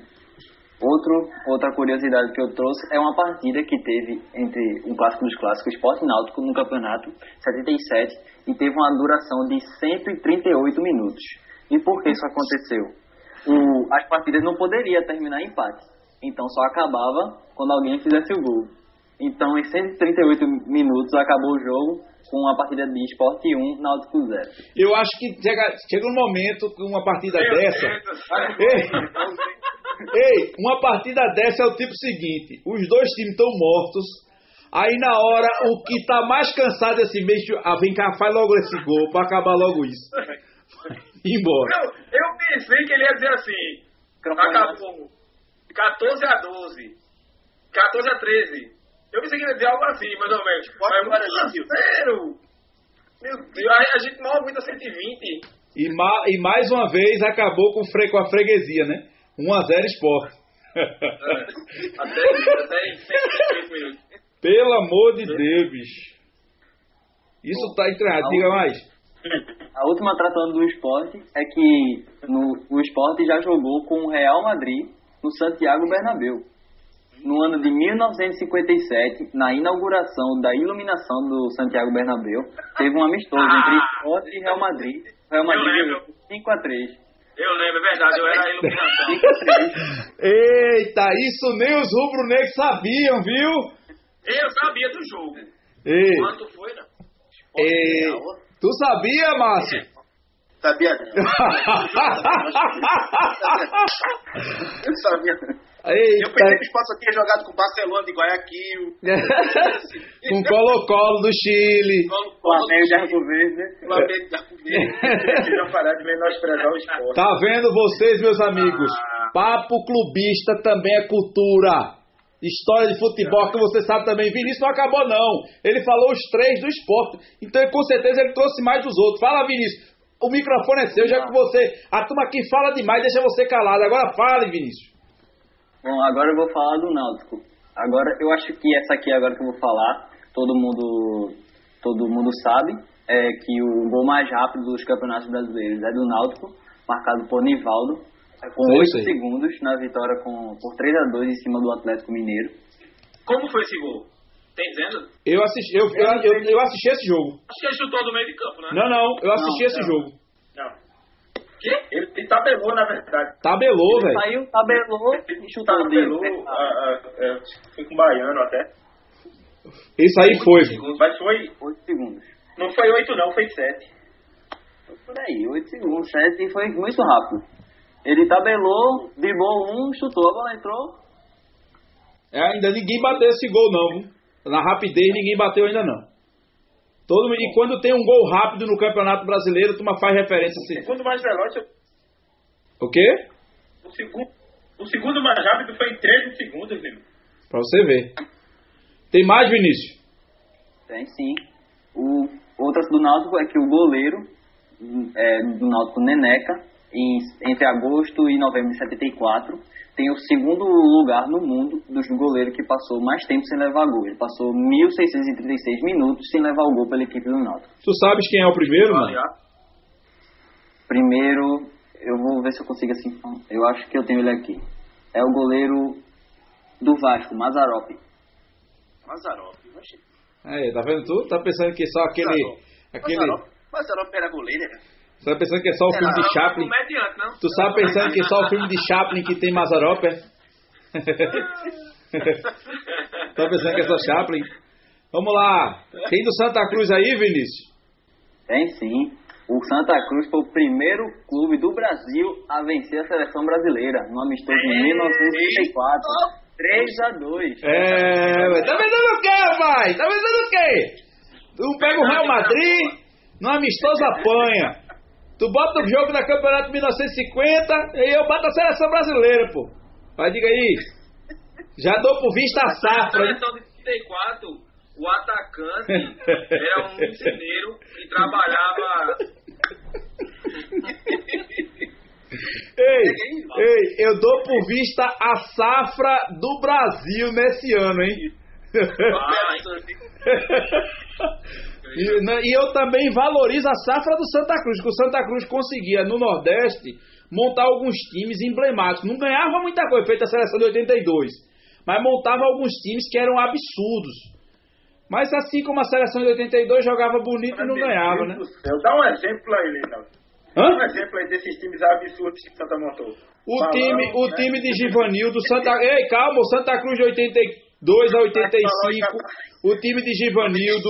S4: outro, outra curiosidade que eu trouxe é uma partida que teve entre um clássico dos clássicos, Esporte Náutico, no campeonato 77, e teve uma duração de 138 minutos. E por que isso aconteceu? O, as partidas não poderiam terminar em empate, então só acabava quando alguém fizesse o gol. Então, em 138 minutos, acabou o jogo com uma partida de esporte 1, Náutico 0.
S1: Eu acho que chega, chega um momento que uma partida Meu dessa. *laughs* ei, uma partida dessa é o tipo seguinte: os dois times estão mortos. Aí na hora, o que tá mais cansado é assim, mesmo, ah, vem cá, faz logo esse gol pra acabar logo isso. *laughs* Embora.
S5: Eu, eu pensei que ele ia dizer assim: acabou 14 a 12, 14 a 13. Eu pensei que ia dizer algo assim, mais ou menos. Mas agora, zero! Meu Deus, a, a gente mal aguenta 120.
S1: E, ma, e mais uma vez acabou com, fre, com a freguesia, né? 1x0 esporte.
S5: É, até, até 138 minutos.
S1: Pelo amor de Deus, bicho. Isso tá entranhado, diga mais.
S4: A última tratando do esporte é que no, o esporte já jogou com o Real Madrid no Santiago Bernabéu no ano de 1957, na inauguração da iluminação do Santiago Bernabéu, teve um amistoso ah, entre Esporte e Real Madrid. Real Madrid ganhou 5 a 3
S5: Eu lembro, é verdade, eu era a iluminação. 5
S1: a 3 Eita, isso nem os rubro-negros sabiam, viu?
S5: Eu sabia do jogo.
S1: Ei.
S5: Quanto foi, não?
S1: Ei. Tu sabia, Márcio?
S3: Sabia não. *laughs* eu sabia.
S1: Eita.
S3: Eu pensei que o Esporte tinha jogado com o Barcelona de Guayaquil. *laughs*
S1: com Colo-Colo do Chile.
S4: Flamengo de Arco Verde.
S3: Né? Flamengo de Arco Verde.
S6: Não parar de menosprezar o esporte.
S1: Tá vendo vocês, meus amigos? Ah. Papo clubista também é cultura. História de futebol que você sabe também. Vinícius não acabou, não. Ele falou os três do esporte. Então, com certeza, ele trouxe mais dos outros. Fala, Vinícius. O microfone é seu, já que você. A turma aqui fala demais, deixa você calado. Agora fale, Vinícius.
S4: Bom, agora eu vou falar do Náutico. Agora, eu acho que essa aqui agora que eu vou falar, todo mundo, todo mundo sabe, é que o gol mais rápido dos campeonatos brasileiros é do Náutico, marcado por Nivaldo, com 8 segundos na vitória com, por 3 a 2 em cima do Atlético Mineiro.
S5: Como foi esse gol? Tem dizendo?
S1: Eu assisti, eu, eu, eu, eu assisti esse jogo.
S5: Acho que ele chutou do meio de campo, né?
S1: Não, não, eu assisti não, esse não. jogo.
S6: Quê? Ele, ele tabelou, na verdade.
S1: Tabelou, velho.
S4: Saiu, tabelou e chutou
S6: tabelou, dele. Ah, ah, é, foi com o Baiano até.
S1: Isso aí foi.
S6: Segundos, mas foi...
S4: 8 segundos.
S6: Não foi 8 não, foi 7.
S4: Foi por aí, 8 segundos, 7 e foi muito rápido. Ele tabelou, driblou um, chutou, a bola entrou.
S1: É, ainda ninguém bateu esse gol, não. Na rapidez, ninguém bateu ainda não. Todo mundo, e quando tem um gol rápido no Campeonato Brasileiro, tu faz referência
S6: O
S1: assim.
S6: segundo mais veloz,
S1: O quê?
S6: o segundo, o segundo mais rápido foi em 13 segundos, meu.
S1: Pra você ver. Tem mais, Vinícius?
S4: Tem sim. O, outra do Náutico é que o goleiro hum, é, do Náutico Neneca, em- entre agosto e novembro de 74, tem o segundo lugar no mundo dos goleiros que passou mais tempo sem levar gol. Ele passou 1.636 minutos sem levar o gol pela equipe do Náutico.
S1: Tu sabes quem é o primeiro, mano?
S4: Primeiro, eu vou ver se eu consigo assim. Eu acho que eu tenho ele aqui. É o goleiro do Vasco, Mazarop.
S3: Mazarop, imagina.
S1: Aí, tá vendo tu? Tá pensando que só aquele.
S3: Mazarop.
S1: aquele
S3: era goleiro, né?
S1: Você tá pensando que é só o filme de Chaplin?
S5: Comediante, não?
S1: Tu sabe pensando que é só o filme de Chaplin que tem Mazarop, é? *laughs* tá pensando que é só Chaplin? Vamos lá. Tem do Santa Cruz aí, Vinícius?
S4: Tem sim. O Santa Cruz foi o primeiro clube do Brasil a vencer a seleção brasileira no amistoso em 1934. 3 a 2.
S1: É, mas tá pensando o quê, rapaz? Tá pensando o quê? Tu pega o Real Madrid, no amistoso apanha. Tu bota o jogo da Campeonato 1950 e eu boto a seleção brasileira, pô. Vai, diga aí. Já dou por vista a
S5: Na
S1: safra. né?
S5: seleção de 34, o atacante era um mineiro que trabalhava.
S1: Ei, ei, eu dou por vista a safra do Brasil nesse ano, hein?
S5: Ah, *laughs*
S1: e, né, e eu também valorizo a safra do Santa Cruz, que o Santa Cruz conseguia no Nordeste montar alguns times emblemáticos. Não ganhava muita coisa, feita a seleção de 82, mas montava alguns times que eram absurdos. Mas assim como a seleção de 82 jogava bonito e não ganhava, né?
S6: Eu dá um exemplo aí, Reinaldo.
S1: Hã?
S6: Um exemplo aí desses times absurdos que Santa montou.
S1: O
S6: Balão,
S1: time, o
S6: né?
S1: time de Givanildo, Santa. Ei, calma, o Santa Cruz de 82 a 85. O time de Givanildo.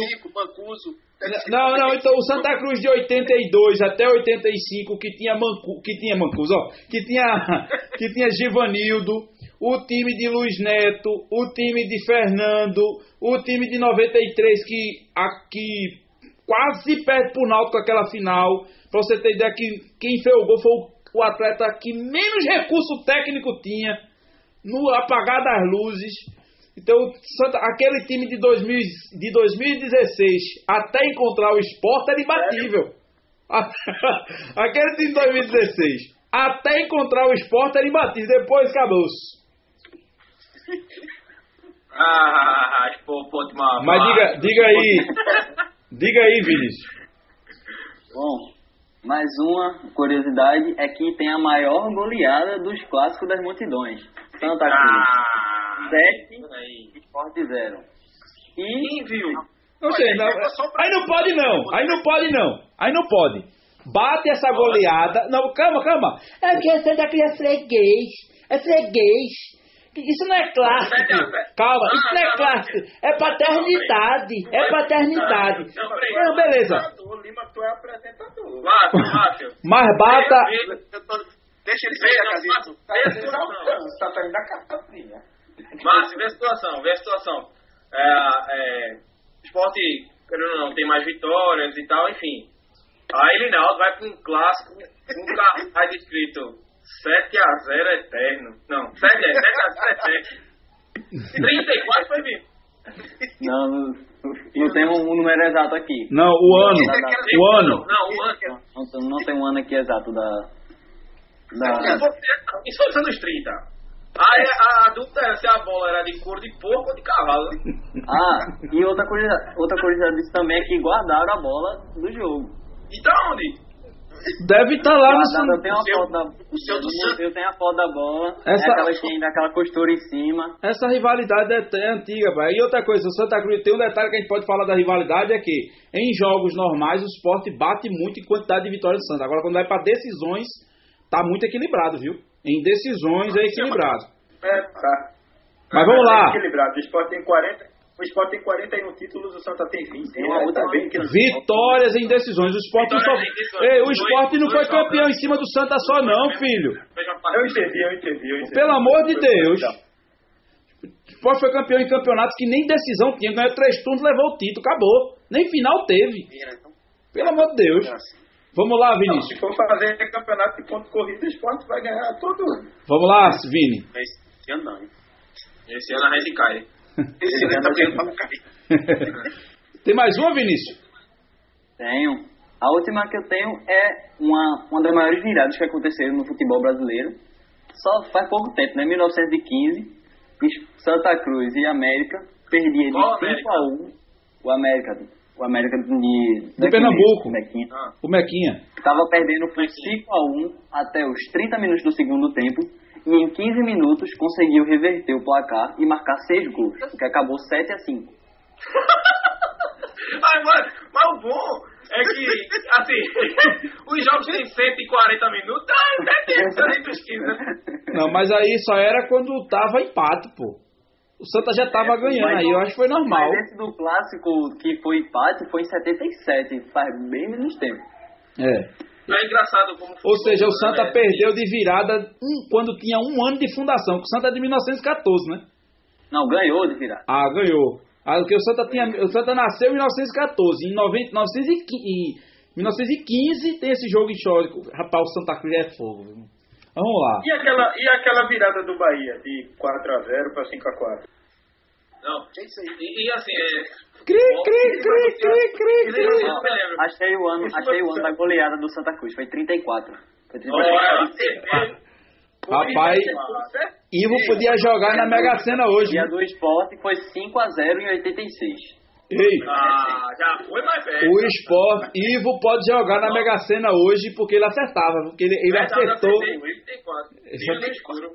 S1: Não, não, então o Santa Cruz de 82 até 85, que tinha Mancu, que tinha Mancuso, ó, que tinha, *laughs* que tinha Givanildo, o time de Luiz Neto, o time de Fernando, o time de 93 que aqui quase perde pro Náutico aquela final. Pra você ter ideia que quem fez o gol foi o atleta que menos recurso técnico tinha no apagar das luzes. Então, Santa- aquele time de, 2000, de 2016 até encontrar o esporte era imbatível. *laughs* aquele time de 2016 até encontrar o esporte era imbatível. Depois acabou-se. *laughs*
S5: Ah, pô, pô, de uma.
S1: Mas diga, diga aí, *laughs* diga aí, Vinícius.
S4: Bom, mais uma curiosidade é que tem a maior goleada dos clássicos das multidões. Santa Cruz,
S5: Ah,
S4: 7,
S5: aí.
S4: Sport 0. E
S5: viu?
S1: Não sei, não, aí não pode não, aí não pode não, aí não pode. Bate essa goleada. Não, calma, calma. É porque o Santa Cruz é freguês. É freguês. Isso não é clássico. Calma, isso não é clássico. É paternidade. É paternidade.
S5: Não,
S1: beleza.
S6: Lima, tu é apresentador. *laughs*
S1: Mas bata.
S3: Deixa ele sair da casinha.
S6: Tá saindo da casinha.
S5: Márcio, vê a situação, vê a situação. É, é, esporte, querendo ou não, tem mais vitórias e tal, enfim. Aí Linaldo vai para um clássico, um cartaz *laughs* escrito 7x0 eterno. Não, 7 é 7x0 eterno. 34 foi vivo.
S4: não, não, não tem um, um número exato aqui.
S1: Não, o ano. O ano.
S5: Não, o ano.
S4: Não, tem- não tem um ano aqui exato da. da
S5: Isso foi nos anos 30. Aí a, a dúvida era se a bola era de couro de porco ou de cavalo. né? *laughs*
S4: ah, e outra curiosidade, outra curiosidade disso também é que guardaram a bola do jogo.
S5: E tá onde?
S1: Deve estar lá
S4: Guardaram, eu
S1: no.
S4: tenho
S3: seu-
S4: da.
S3: o seu do
S4: no museu tem a foto da bola.
S1: Essa-
S4: É aquela que ainda aquela costura em cima.
S1: Essa rivalidade é, é antiga, pai. E outra coisa, o Santa Cruz tem um detalhe que a gente pode falar da rivalidade é que em jogos normais o esporte bate muito em quantidade de vitórias do Santa. Agora quando vai para decisões, tá muito equilibrado, viu? Em decisões é equilibrado.
S6: É, tá.
S1: Mas vamos lá.
S6: É equilibrado. O Sport tem 40, o Sport tem 41 títulos, o Santa tem 20.
S4: Tem uma
S6: É,
S4: outra
S6: tá bem que
S1: Vitórias em decisões. O esporte não só...
S5: Vitórias em decisões.
S1: Ei, o
S5: Dois-
S1: esporte não foi campeão em cima do Santa só não, filho.
S6: Eu entendi, eu entendi, eu entendi.
S1: Pelo amor de Deus. O esporte foi campeão em campeonatos que nem decisão tinha. Ganhou três turnos, levou o título, acabou. Nem final teve. Pelo amor de Deus. Vamos lá,
S6: Não,
S1: Vinícius.
S6: se for fazer campeonato de ponto corrida, o esporte vai ganhar todo.
S1: Vamos lá, Vini.
S3: Esse ano não, hein?
S5: Esse ano a gente cai.
S3: Esse ano tá pra não cair. *laughs*
S1: Tem mais uma, Vinícius?
S4: Tenho. A última que eu tenho é uma, uma das maiores viradas que aconteceram no futebol brasileiro. Só faz pouco tempo, né? 1915, os Santa Cruz e América perdiam de
S5: Qual
S4: 5
S5: América?
S4: a 1. O América, o América de, daqui
S1: Pernambuco.
S4: Mequinha.
S5: Ah,
S1: O Mequinha.
S4: Tava perdendo por 5 a 1 até os 30 minutos do segundo tempo e em 15 minutos conseguiu reverter o placar e marcar 6 gols, o que acabou 7 a 5.
S5: Ai, mas, mas o bom é que, assim, os jogos têm 140 minutos, ah, até tem essa pesquisa.
S1: Não, mas aí só era quando tava empate, pô. O Santa já tava ganhando aí, eu acho que foi normal.
S4: Mas esse do clássico que foi empate foi em 77, faz bem menos tempo.
S1: É.
S5: É engraçado como...
S1: Ou seja, o Santa
S5: né?
S1: perdeu de virada um- quando tinha um ano de fundação, que o Santa é de 1914, né?
S4: Não, ganhou de virar.
S1: Ah, ganhou. Ah, porque o Santa tinha, o Santa nasceu em 1914, em 90, 1915, em 1915 tem esse jogo histórico. Rapaz, o Santa Cruz é fogo. viu? Vamos lá.
S6: E aquela, e aquela virada do Bahia, de 4x0 para 5x4?
S5: Não,
S3: É isso aí.
S5: e, e assim, é...
S1: Cri, cri, cri, cri, cri, cri.
S4: Achei o ano, achei o ano da goleada do Santa Cruz, foi 34. Foi 34.
S5: Olha,
S1: Rapaz, Ivo podia jogar na Mega Sena hoje.
S4: E a
S1: né?
S4: do esporte foi 5 a 0 em 86.
S1: Ei,
S5: Ah, já foi mais velho.
S1: o Sport, Ivo pode jogar na Mega Sena hoje porque ele acertava, porque ele, ele acertou.
S5: acertei, Ele tem quatro. Ele escuro.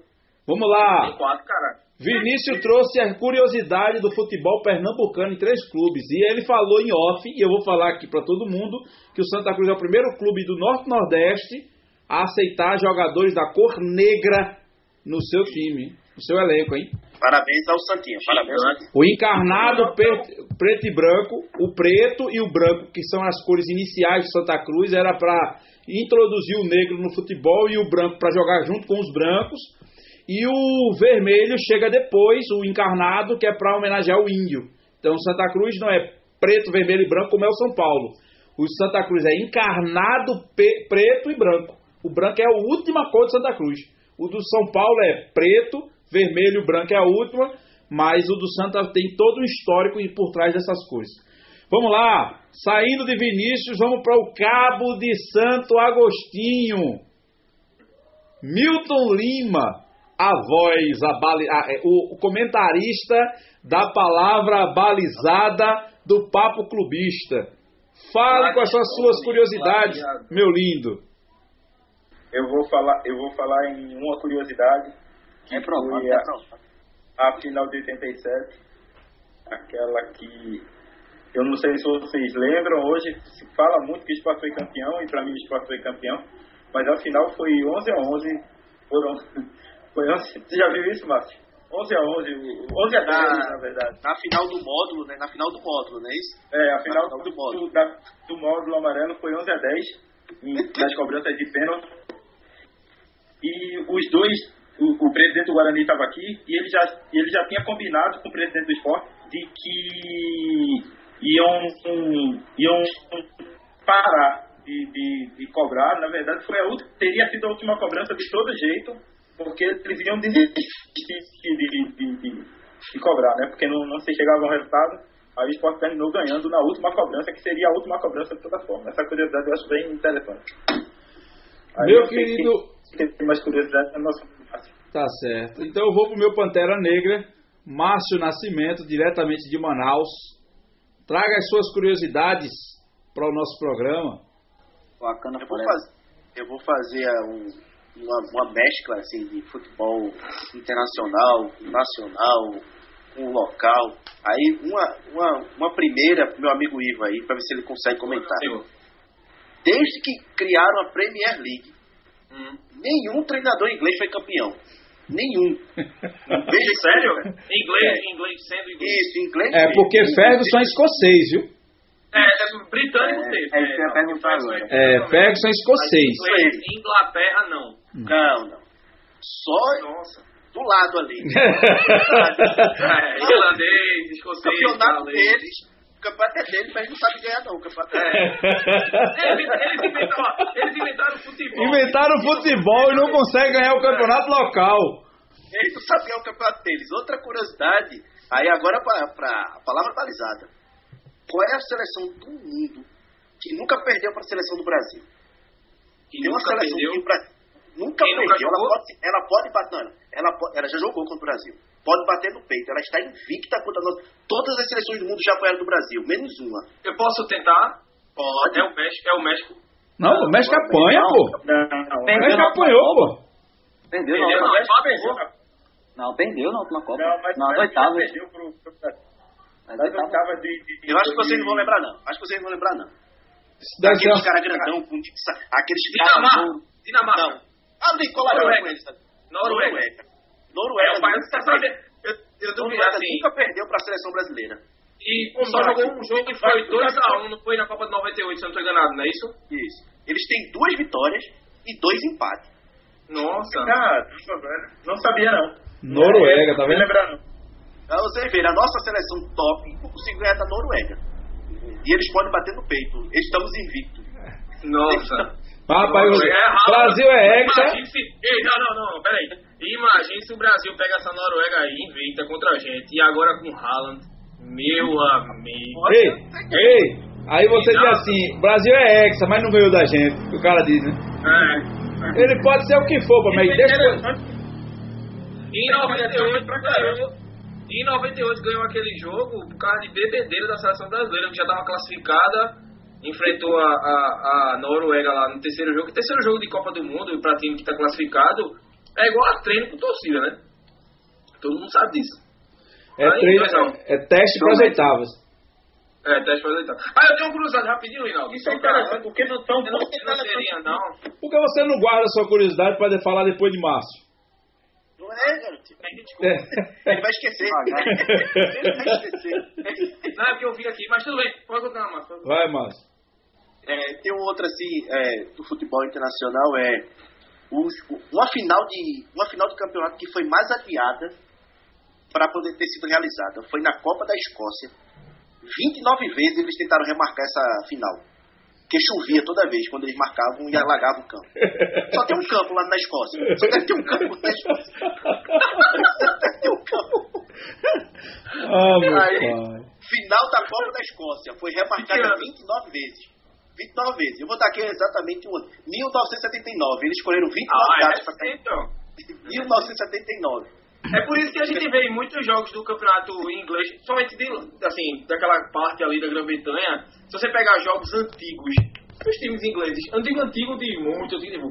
S1: Vamos lá.
S5: Tem quatro, caralho.
S1: Vinícius trouxe a curiosidade do futebol pernambucano em três clubes. E ele falou em off, e eu vou falar aqui para todo mundo, que o Santa Cruz é o primeiro clube do Norte-Nordeste a aceitar jogadores da cor negra no seu time, no seu elenco, hein?
S3: Parabéns ao Santinha. Parabéns.
S1: O encarnado pe- preto e branco, o preto e o branco, que são as cores iniciais de Santa Cruz, era para introduzir o negro no futebol e o branco para jogar junto com os brancos. E o vermelho chega depois, o encarnado, que é para homenagear o índio. Então Santa Cruz não é preto, vermelho e branco como é o São Paulo. O Santa Cruz é encarnado preto e branco. O branco é a última cor de Santa Cruz. O do São Paulo é preto, vermelho branco é a última, mas o do Santa tem todo um histórico por trás dessas cores. Vamos lá, saindo de Vinícius, vamos para o Cabo de Santo Agostinho. Milton Lima, a voz, a bali- a- é, o, comentarista da palavra balizada do Papo Clubista. Fale com as suas, suas curiosidades, meu lindo.
S6: Eu vou falar, eu vou falar em uma curiosidade. Que
S4: É provado,
S6: foi
S4: é
S6: a,
S4: provado.
S6: a final de 87. Aquela que. Eu não sei se vocês lembram, hoje se fala muito que o Sport foi campeão, e para mim o Sport foi campeão, mas a final foi 11 a 11. Foram, *laughs* foi 11, você já viu isso, Márcio? 11 a 11, o- 11 a 10,
S3: Ah.
S6: na verdade.
S3: Na final do módulo, né? Na final do módulo, não é isso?
S6: É, a final
S3: Na final
S6: do,
S3: do módulo.
S6: da- do módulo amarelo foi 11 a 10 em- nas cobranças de pênalti. E os dois, o, o presidente do Guarani estava aqui e ele já, ele já tinha combinado com o presidente do esporte de que iam, um, iam parar de, de, de cobrar. Na verdade, foi a última, teria sido a última cobrança de todo jeito, porque eles iam desistir de, de, de, cobrar, né? Porque não, não se chegava ao resultado. Aí o esporte terminou ganhando na última cobrança, que seria a última cobrança de toda forma. Essa curiosidade eu acho bem interessante. Aí
S1: Meu querido,
S6: tem mais curiosidade é nosso.
S1: Tá certo. Então eu vou pro meu Pantera Negra, Márcio Nascimento, diretamente de Manaus. Traga as suas curiosidades para o nosso programa.
S4: Bacana,
S3: Eu vou fazer, eu vou fazer ah, um- uma, uma mescla assim, de futebol internacional, nacional, um local. Aí uma, uma, uma primeira pro meu amigo Ivo aí, para ver se ele consegue comentar. Desde que criaram a Premier League,
S5: Hum.
S3: nenhum treinador inglês foi campeão. Nenhum. *laughs*
S5: Sério? Inglês, inglês, sendo inglês.
S3: Isso, inglês.
S1: É porque Ferguson é escocês, viu?
S5: É, é britânico
S4: É,
S5: teve.
S4: é isso que eu ia
S5: não,
S4: perguntar
S5: Ferguson
S4: agora.
S1: É, Ferguson é escocês.
S5: Inglês, Inglaterra, não.
S3: Não, não. Só
S5: Nossa.
S3: do lado ali. *laughs*
S5: É, irlandês,
S3: o
S5: escocês,
S3: campeonato
S5: galês.
S3: deles, o campeonato é deles, mas não sabe ganhar não. O campeonato é
S5: É. Eles, eles inventaram, eles inventaram futebol.
S1: Inventaram futebol e não conseguem ganhar o campeonato local.
S3: Eles não sabem ganhar o campeonato deles. Outra curiosidade, aí agora para a palavra balizada. Qual é a seleção do mundo que nunca perdeu para a seleção do Brasil?
S5: Que
S3: Tem uma
S5: nunca
S3: seleção
S5: perdeu.
S3: que o Brasil nunca
S5: Quem nunca
S3: perdeu. ela,
S5: jogou?
S3: pode, ela pode bater. Ela, ela já jogou contra o Brasil. Pode bater no peito. Ela está invicta contra nós. Todas as seleções do mundo já apanharam do Brasil, menos uma.
S5: Eu posso tentar?
S3: Pode.
S5: É o México. É o México.
S1: Não, o México apanha, pô.
S6: Não,
S1: O
S4: Perdeu
S1: México apanhou, pô.
S4: Perdeu
S5: não,
S6: Mas
S5: empate,
S6: perdeu,
S5: pô.
S4: Não, perdeu na última Copa.
S6: Não, mas
S4: Nas
S6: mas
S4: oitavas.
S6: perdeu pro,
S4: nas oitavas.
S6: oitavas de, de, de
S3: Eu acho que vocês não vão lembrar, não. Acho que vocês não vão lembrar, não.
S1: Isso deve ser
S3: Aqueles
S1: uma...
S3: caras grandão, com aqueles
S5: Dinamarca.
S3: caras.
S5: Dinamarca.
S3: Não. Ah, nem colaram
S5: Noruega.
S3: com eles.
S5: Noruega.
S3: Noruega.
S5: É, o país
S3: nunca
S5: tá sabendo. Eu, eu duvido assim.
S3: nunca perdeu para a seleção brasileira.
S5: E só jogou um jogo que foi 2x1, não foi na Copa de 98, se eu não tô enganado, não é isso?
S3: Isso. Eles têm duas vitórias e dois empates.
S5: Nossa.
S6: Ah, não sabia não.
S1: Noruega, tá vendo?
S6: lembrar não.
S3: Pra você ver, a nossa seleção top não conseguiu ganhar da Noruega. E eles podem bater no peito. Estamos invictos.
S5: Nossa.
S1: Rapaz,
S5: Noruega é.
S1: Brasil é hexa.
S5: Ei, não, não, não, peraí. Imagine se o Brasil pega essa Noruega aí e inventa contra a gente. E agora com Haaland. Meu amigo.
S1: Ei, ei. Aí você diz assim, Brasil é hexa, mas não ganhou da gente. O cara diz, né?
S5: É.
S1: Ele pode ser o que for, mas deixa...
S5: Em 98 ganhou. Em 98 ganhou aquele jogo por causa de bebedeira da seleção brasileira, que já estava classificada. Enfrentou a, a, a Noruega lá no terceiro jogo. Terceiro jogo de Copa do Mundo para time que está classificado é igual a treino com torcida, né? Todo mundo sabe disso.
S1: É,
S5: Aí,
S1: treino,
S5: um.
S1: é teste para as oitavas.
S5: É, teste para oitava. Ah, eu tenho uma curiosidade rapidinho, Rinaldo.
S6: Isso é interessante, porque não estão
S5: Eu não tenho grosseria, não.
S1: Por que você não guarda sua curiosidade para falar depois de março?
S3: Não é, garoto?
S1: É.
S3: Ele vai esquecer. Ele vai esquecer.
S5: Não é porque eu vi aqui, mas tudo bem. Pode continuar, Márcio.
S1: Vai, Márcio.
S3: É, tem um outro assim é, do futebol internacional é uma final de uma final de campeonato que foi mais adiada para poder ter sido realizada foi na Copa da Escócia 29 vezes eles tentaram remarcar essa final porque chovia toda vez quando eles marcavam e alagava o campo só tem um campo lá na Escócia só deve ter um campo na Escócia só deve ter um campo
S1: Ah, meu
S3: Aí.
S1: pai.
S3: Final da Copa da Escócia foi remarcada
S5: Que ano?
S3: 29 vezes. 29 vezes. Eu vou dar aqui exatamente o ano. 1979. Eles escolheram 29
S5: Ah, é
S3: datas para
S5: recente, então.
S3: 1979.
S5: É por isso que a gente vê em muitos jogos do campeonato inglês, somente de, assim, daquela parte ali da Grã-Bretanha, se você pegar jogos antigos dos times ingleses, antigo, antigo de muito, tipo,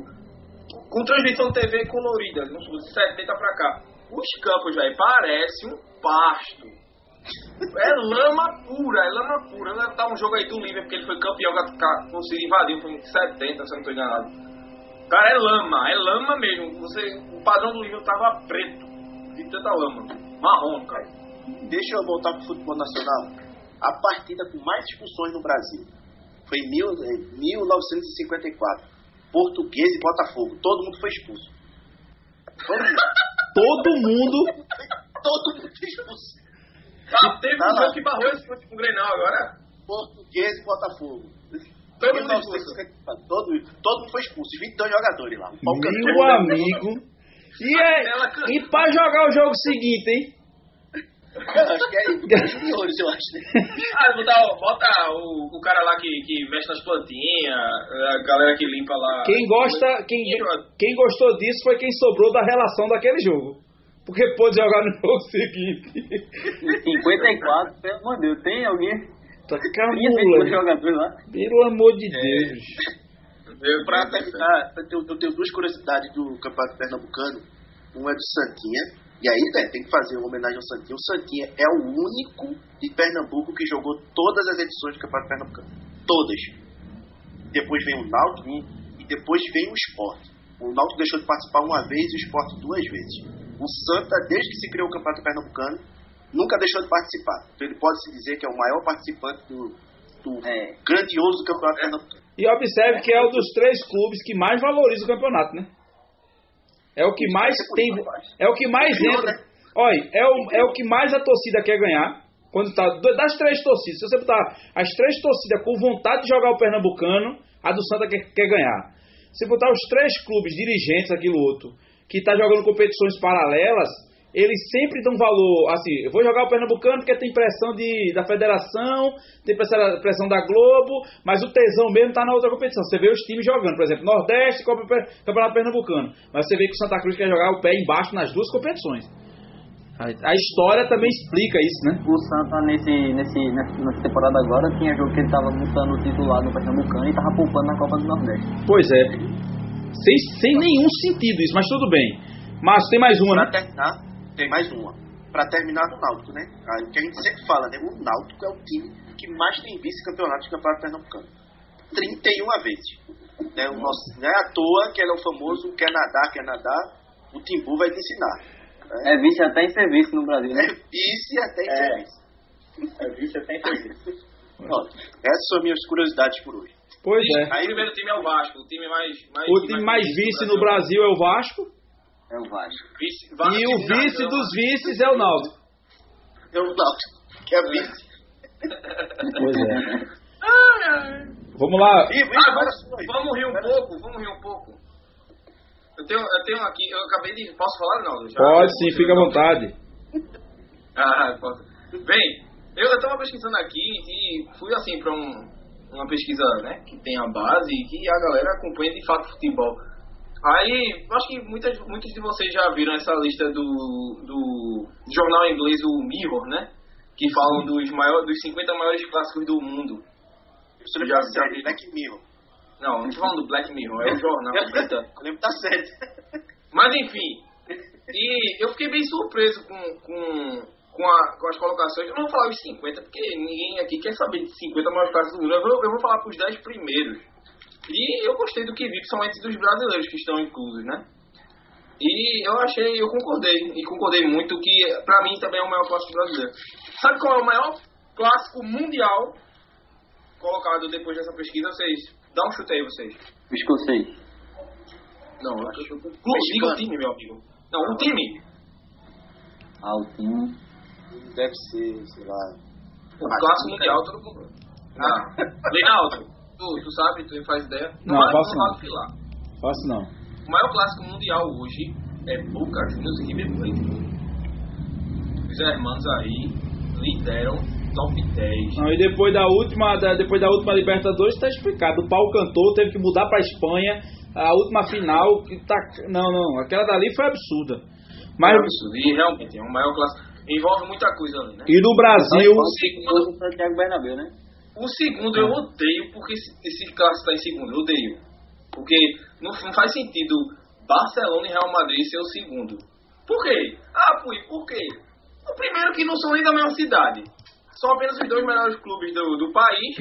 S5: com transmissão TV colorida, supor, de 70 pra cá, os campos, velho, parece um pasto. É lama pura, é lama pura. Não tá um jogo aí do Liverpool, porque ele foi campeão, ca- conseguiu invadir, foi em 70, se eu não tô enganado. Cara, é lama, é lama mesmo. Você, o padrão do Liverpool tava preto, de tanta lama. Marrom, cara.
S3: Deixa eu voltar para o futebol nacional. A partida com mais expulsões no Brasil foi em mil- eh, 1954. Português e Botafogo. Todo mundo foi expulso. Todo mundo. *laughs*
S1: Todo mundo.
S3: Todo mundo foi expulso.
S5: Ah, teve
S3: Tá
S5: um
S3: lá.
S5: jogo que barrou esse com o Grenal agora.
S3: Português e Botafogo.
S5: Todo mundo
S3: 1954. Todo, todo mundo foi expulso. 22 jogadores lá.
S1: Meu amigo. E, é, e pra jogar o jogo seguinte, hein?
S3: Acho que é juniores, *laughs* eu acho.
S5: Ah, bota, bota o, o cara lá que, que mexe nas plantinhas, a galera que limpa lá.
S1: Quem gosta, quem, quem gostou disso foi quem sobrou da relação daquele jogo. Porque pôde jogar no *laughs* jogo seguinte.
S4: 54, pelo amor de Deus, tem alguém?
S1: Tá
S4: Tinha feito
S1: camula.
S4: jogadores lá?
S1: Pelo amor de Deus.
S5: Meu
S3: Pra terminar, eu tenho, eu duas curiosidades do Campeonato Pernambucano. Um é do Santinha. E aí, né, tem que fazer uma homenagem ao Santinha. O Santinha é o único de Pernambuco que jogou todas as edições do Campeonato Pernambucano. Todas. Depois vem o Náutico e depois vem o Sport. O Náutico deixou de participar uma vez e o Sport duas vezes. O Santa, desde que se criou o Campeonato Pernambucano, nunca deixou de participar. Então ele pode se dizer que é o maior participante do, do
S4: É.
S3: grandioso Campeonato Pernambucano.
S1: E observe que é um dos três clubes que mais valoriza o campeonato, né? É o que mais tem. É o que mais entra. Olha, é o, é o que mais a torcida quer ganhar. Quando tá, das três torcidas, se você botar as três torcidas com vontade de jogar o Pernambucano, a do Santa quer, quer ganhar. Se botar os três clubes dirigentes, aquilo outro, que tá jogando competições paralelas, eles sempre dão valor, assim, eu vou jogar o Pernambucano porque tem pressão de, da federação, tem pressão, da Globo, mas o tesão mesmo tá na outra competição. Você vê os times jogando, por exemplo, Nordeste, Copa, Campeonato Pernambucano, mas você vê que o Santa Cruz quer jogar o pé embaixo nas duas competições. A, história também explica isso, né?
S4: O Santa, nesse, nesse, nessa temporada agora, tinha jogo que ele tava lutando o titular no Pernambucano e tava poupando na Copa do Nordeste.
S1: Pois é. Sem, sem nenhum sentido isso, mas tudo bem. Mas tem mais uma,
S3: Pra
S1: né?
S3: terminar, tem mais uma. Pra terminar no Náutico, né? O que a gente sempre fala, né? O Náutico é o time que mais tem vice-campeonato de campeonato pernambucano. 31 vezes. Né? O nosso, não é à toa que ele é o famoso quer nadar, quer nadar, o Timbu vai te ensinar. né?
S4: É vice até em serviço no Brasil, né?
S3: É vice até em
S6: É.
S3: serviço.
S6: É vice até em serviço.
S3: Pronto. Essas são minhas curiosidades por hoje.
S1: Pois é.
S5: O primeiro time é o Vasco, o time mais. mais
S1: O time mais vice no Brasil é o Vasco.
S4: É o Vasco.
S5: Vice, Vasco
S1: E o vice
S5: campeão.
S1: dos vices é o Náutico.
S3: É o Náutico, que é vice.
S1: Pois é. Vamos lá.
S3: E, e,
S5: Ah,
S3: agora
S5: vamos, vamos rir um pouco, vamos rir um pouco. Eu tenho, eu tenho aqui, eu acabei de. Posso falar, Ronaldo? Já-
S1: Pode sim, fica à vontade. *laughs*
S5: Ah, posso. Bem, eu estava pesquisando aqui e fui assim para um, uma pesquisa né, que tem a base e que a galera acompanha de fato futebol. Aí, eu acho que muitas, muitos de vocês já viram essa lista do, do jornal inglês, o Mirror, né? Que falam dos, maior, dos 50 maiores clássicos do mundo.
S3: Você lembra
S5: Já-
S3: série Black Mirror?
S5: Não, não tô falando do Black Mirror, é o jornal *laughs* britânico.
S3: Eu lembro da série.
S5: Mas enfim, e eu fiquei bem surpreso com, com, com, a- com as colocações. Eu não vou falar os 50, porque ninguém aqui quer saber de 50 maiores clássicos do mundo. Eu vou, eu vou falar os 10 primeiros. E eu gostei do que vi, principalmente dos brasileiros que estão inclusos, né? E eu achei, eu concordei, e concordei muito que pra mim também é o maior clássico brasileiro. Sabe qual é o maior clássico mundial colocado depois dessa pesquisa? Vocês, dá um chute aí vocês.
S4: Escocês.
S5: Não, eu acho que eu Clube, diga o time, meu amigo. Não, o time.
S4: Ah, o time.
S3: Deve ser, sei lá.
S5: O clássico mundial, todo mundo. Ah, *laughs* Reinaldo, tu, tu sabe, tu faz ideia?
S1: Não,
S5: vale-
S1: faço
S5: vale
S1: não.
S5: filar.
S1: Fácil não.
S5: O maior clássico mundial hoje é Boca Juniors e River Plate. Os irmãos aí lideram top 10.
S1: Não, e depois da última, da- depois da última Libertadores está explicado. O pau cantou, teve que mudar para Espanha. A última final que tá, não, não, aquela dali foi absurda. Mas
S5: É absurdo. E realmente, é o maior clássico. Envolve muita coisa ali, né?
S1: e no Brasil,
S5: O segundo,
S4: O Santiago Bernabéu, né?
S5: O segundo eu odeio porque esse, esse clássico está em segundo. Eu odeio. Porque não, não faz sentido Barcelona e Real Madrid ser o segundo. Por quê? Ah, Pui, por quê? O primeiro que não são nem da mesma cidade. São apenas os dois melhores clubes do, do país.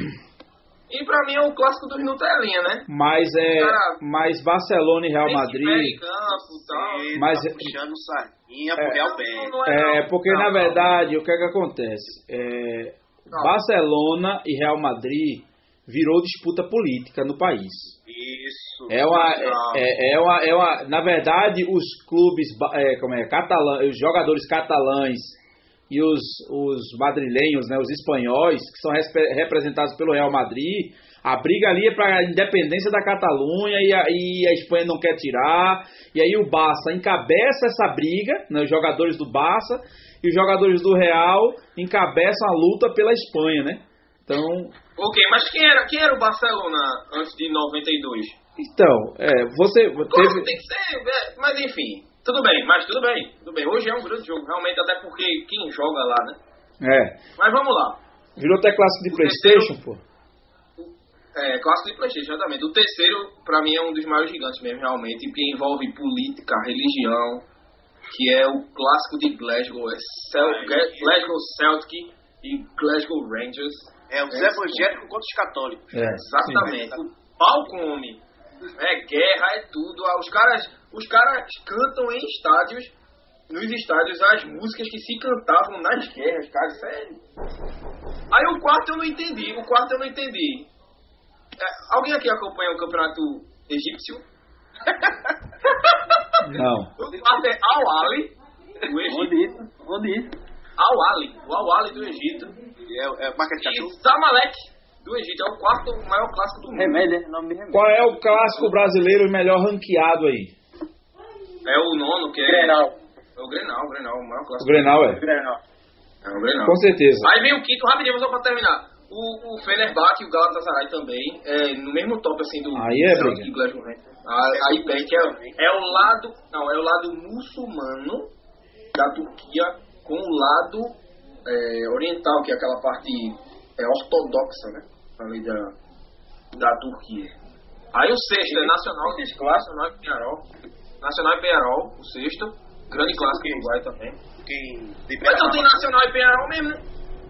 S5: E pra mim é o clássico dos Nutelinha, né?
S1: mas é,
S5: Cara,
S1: mas Barcelona e Real Madrid,
S5: campo e tal.
S3: Você
S1: Mas-
S3: tá puxando sardinha
S1: É.
S3: pro Real
S5: Não,
S3: bem.
S5: não
S1: é
S5: não.
S1: porque
S5: Não,
S1: na
S5: não.
S1: verdade o que é que acontece? É,
S5: Não.
S1: Barcelona e Real Madrid virou disputa política no país.
S3: Isso.
S1: É uma,
S3: Não.
S1: é, é uma, é uma, na verdade, os clubes, é, como é, catalã, os jogadores catalães e os, os madrilenhos, né, os espanhóis, que são representados pelo Real Madrid, a briga ali é para a independência da Catalunha e a, e a Espanha não quer tirar, e aí o Barça encabeça essa briga, né, os jogadores do Barça e os jogadores do Real encabeçam a luta pela Espanha, né? Então,
S5: Ok, mas quem era, quem era o Barcelona antes de 92?
S1: então, é, você
S5: Claro,
S1: teve
S5: tem que ser, é, mas enfim. Tudo bem, mas tudo bem, tudo bem. Hoje é um grande jogo, realmente, até porque quem joga lá, né?
S1: é,
S5: Mas vamos lá.
S1: virou até clássico de
S5: O
S1: PlayStation, pô.
S5: É, clássico de Playstation, exatamente. O terceiro, pra mim, é um dos maiores gigantes mesmo, realmente, que envolve política, religião, que é o clássico de Glasgow. É Cel Glasgow Celtic e Glasgow Rangers.
S3: É os evangélicos contra os católicos.
S1: É,
S5: Exatamente. O pau come. É guerra, é tudo. Ah, Os caras, os caras cantam em estádios, nos estádios, as músicas que se cantavam nas guerras, cara. Sério. Aí o quarto eu não entendi. O quarto eu não entendi. É, alguém aqui acompanha o campeonato egípcio? *laughs*
S1: Não.
S5: O quarto é Al-Ali, do Egito.
S4: Onde isso? Onde isso?
S5: Al-Ali, o Al-Ali do Egito.
S3: É, é marca de
S5: E. Zamalek, do Egito. É o quarto maior clássico do mundo.
S4: Remédio, é nome de remédio.
S1: Qual é o clássico brasileiro melhor ranqueado aí?
S5: É o nono, que é...
S6: Grenal.
S5: É o Grenal, o Grenal, o maior
S1: O
S5: clássico.
S1: Grenal é.
S6: Grenal.
S5: É o Grenal.
S1: Com certeza.
S5: Aí vem o quinto, rapidinho, só pra terminar. O, o Fenerbahçe e o Galatasaray também, é, no mesmo top assim do
S1: Aí é briga.
S5: A- Aí perde, que é, é o lado, não, é o lado muçulmano da Turquia com o lado é, oriental, que é aquela parte é, ortodoxa, né? Ali da, da Turquia. Aí o sexto é Nacional, Nacional e Penharol. Nacional e Penharol, o sexto. Grande clássico do Uruguai também.
S3: Quem
S5: Mas não tem Nacional e Penharol mesmo, né?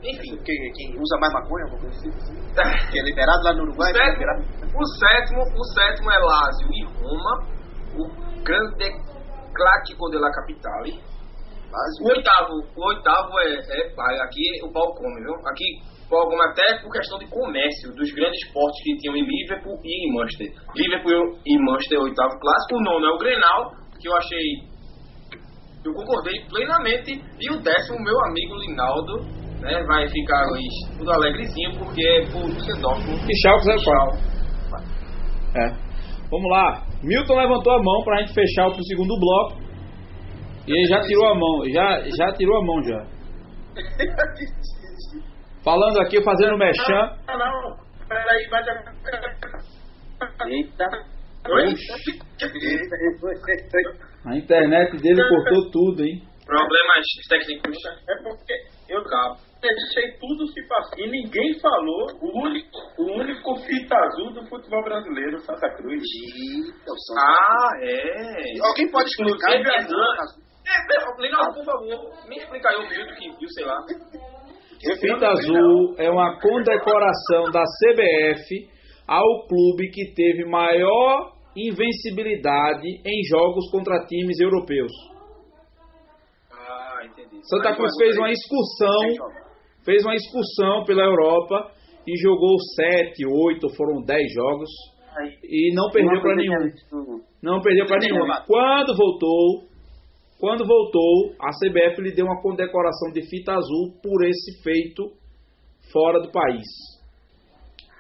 S5: Enfim.
S3: quem, quem usa mais maconha, alguma coisa assim. *laughs* Que é liberado lá no Uruguai, é liberado.
S5: O sétimo, o sétimo é Lazio e Roma, o Grande Clássico de la Capitale. O oitavo, o oitavo é, é aqui o pau come, viu? Aqui o pau come até por questão de comércio, dos grandes portos que tinham em Liverpool e em Manchester. Liverpool e Manchester, oitavo clássico. O nono é o Grenal, que eu achei. Eu concordei plenamente. E o décimo, meu amigo Linaldo, né, vai ficar aí tudo alegrezinho, porque é por Düsseldorf.
S1: E Schalke 04. É. Vamos lá. Milton levantou a mão pra gente fechar o segundo bloco. E ele já tirou a mão. Já, já tirou a mão já. Falando aqui, fazendo mechan.
S6: Não, não. Peraí, vai dar.
S4: Eita.
S1: A internet dele cortou tudo, hein?
S5: Problemas técnicos.
S6: É porque eu
S5: Cabo.
S6: Deixei tudo se passar e ninguém falou o único, o único fita azul do futebol brasileiro, Santa Cruz.
S3: Eita.
S5: Ah, é.
S3: Alguém pode explicar?
S5: É, É, Legal, por favor, me explica aí o Milton que viu, sei lá.
S1: Fita Azul é uma condecoração da CBF ao clube que teve maior invencibilidade em jogos contra times europeus.
S5: Ah, entendi.
S1: Santa Cruz fez uma excursão, fez uma excursão pela Europa e jogou sete, oito, foram dez jogos e não perdeu para nenhum. Não perdeu para nenhum. Quando voltou, quando voltou, a CBF lhe deu uma condecoração de fita azul por esse feito fora do país.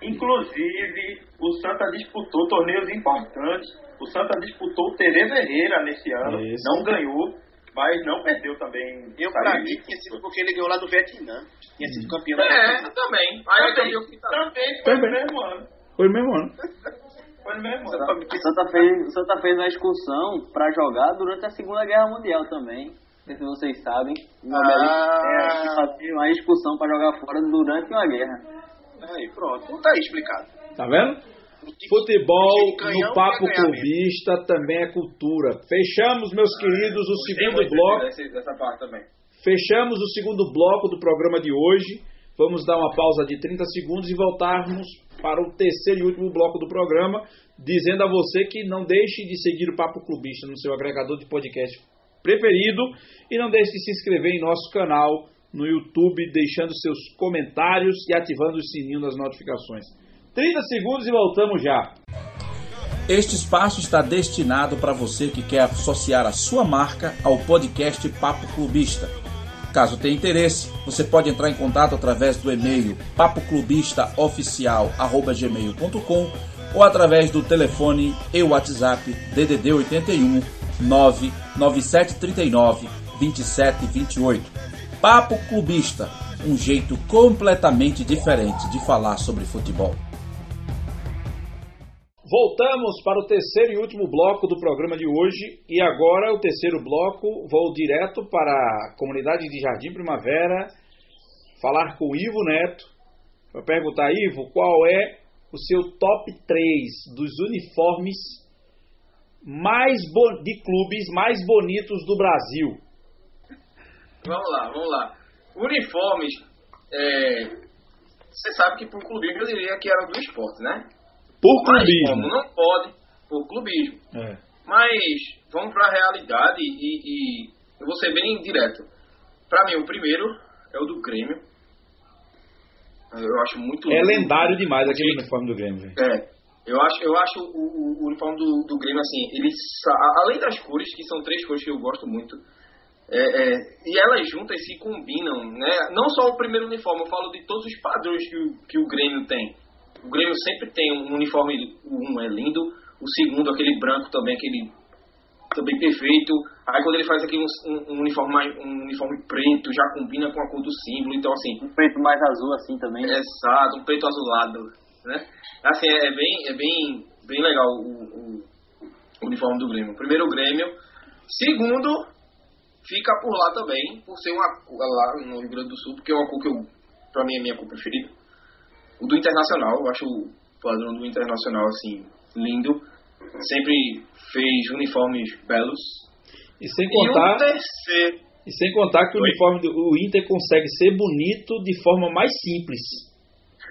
S6: Inclusive, o Santa disputou torneios importantes. O Santa disputou o Tereza Herrera nesse ano.
S1: Isso.
S6: Não ganhou, mas não perdeu também.
S3: Eu, pra mim, tinha sido porque ele ganhou lá do Vietnã. Tinha sido campeão.
S5: É, também. Aí eu
S6: Também,
S5: que tá.
S6: também foi
S1: Também.
S6: no mesmo ano.
S1: Foi no mesmo ano.
S6: Foi no mesmo
S3: Santa
S6: ano.
S4: O Santa fez, o Santa fez uma excursão pra jogar durante a Segunda Guerra Mundial também. Não sei se vocês sabem. Uma
S3: Ah.
S4: fazia uma excursão pra jogar fora durante uma guerra.
S3: Aí, pronto. Não tá aí explicado.
S1: Tá vendo? Futebol no Papo. Clubista também é cultura. Fechamos, meus queridos, o segundo bloco.
S5: desse- dessa parte também.
S1: Fechamos o segundo bloco do programa de hoje. Vamos dar uma pausa de 30 segundos e voltarmos para o terceiro e último bloco do programa, dizendo a você que não deixe de seguir o Papo Clubista no seu agregador de podcast preferido e não deixe de se inscrever em nosso canal no YouTube, deixando seus comentários e ativando o sininho das notificações. 30 segundos e voltamos já.
S2: Este espaço está destinado para você que quer associar a sua marca ao podcast Papo Clubista. Caso tenha interesse, você pode entrar em contato através do e-mail papoclubista.oficial@gmail.com ou através do telefone e WhatsApp DDD 81 99739 2728. Papo Clubista, um jeito completamente diferente de falar sobre futebol.
S1: Voltamos para o terceiro e último bloco do programa de hoje. E agora, o terceiro bloco, vou direto para a comunidade de Jardim Primavera, falar com o Ivo Neto. Vou perguntar, Ivo, qual é o seu top 3 dos uniformes mais de clubes mais bonitos do Brasil?
S5: Vamos lá, vamos lá. Uniformes. é, Você sabe que por clubismo eu diria que era do esporte, né?
S1: Por
S5: Mas
S1: clubismo.
S5: como não pode, por clubismo.
S1: É.
S5: Mas vamos para a realidade e, e eu vou ser bem direto. Para mim, o primeiro é o do Grêmio. Eu acho muito
S1: É lendário demais aquele uniforme do Grêmio.
S5: É. Eu acho, eu acho o, o, o uniforme do, do Grêmio, assim, ele, além das cores, que são três cores que eu gosto muito, é, é, e elas juntas se combinam, né? Não só o primeiro uniforme, eu falo de todos os padrões que o, que o Grêmio tem. O Grêmio sempre tem um uniforme, um é lindo, o segundo, aquele branco também, aquele também perfeito. Aí quando ele faz aqui um, um, uniforme mais, um uniforme preto, já combina com a cor do símbolo, então assim.
S4: Um preto mais azul assim também.
S5: Exato, um preto azulado, né? Assim, é, é bem, é bem, bem legal o, o, o uniforme do Grêmio. Primeiro o Grêmio. Segundo, fica por lá também, por ser uma lá no Rio Grande do Sul, porque é uma cor que eu, pra mim é minha cor preferida. O do Internacional, eu acho o padrão do Internacional assim, lindo. Sempre fez uniformes belos.
S1: E sem contar.
S5: E, terceiro...
S1: e sem contar que o uniforme do Inter consegue ser bonito de forma mais simples.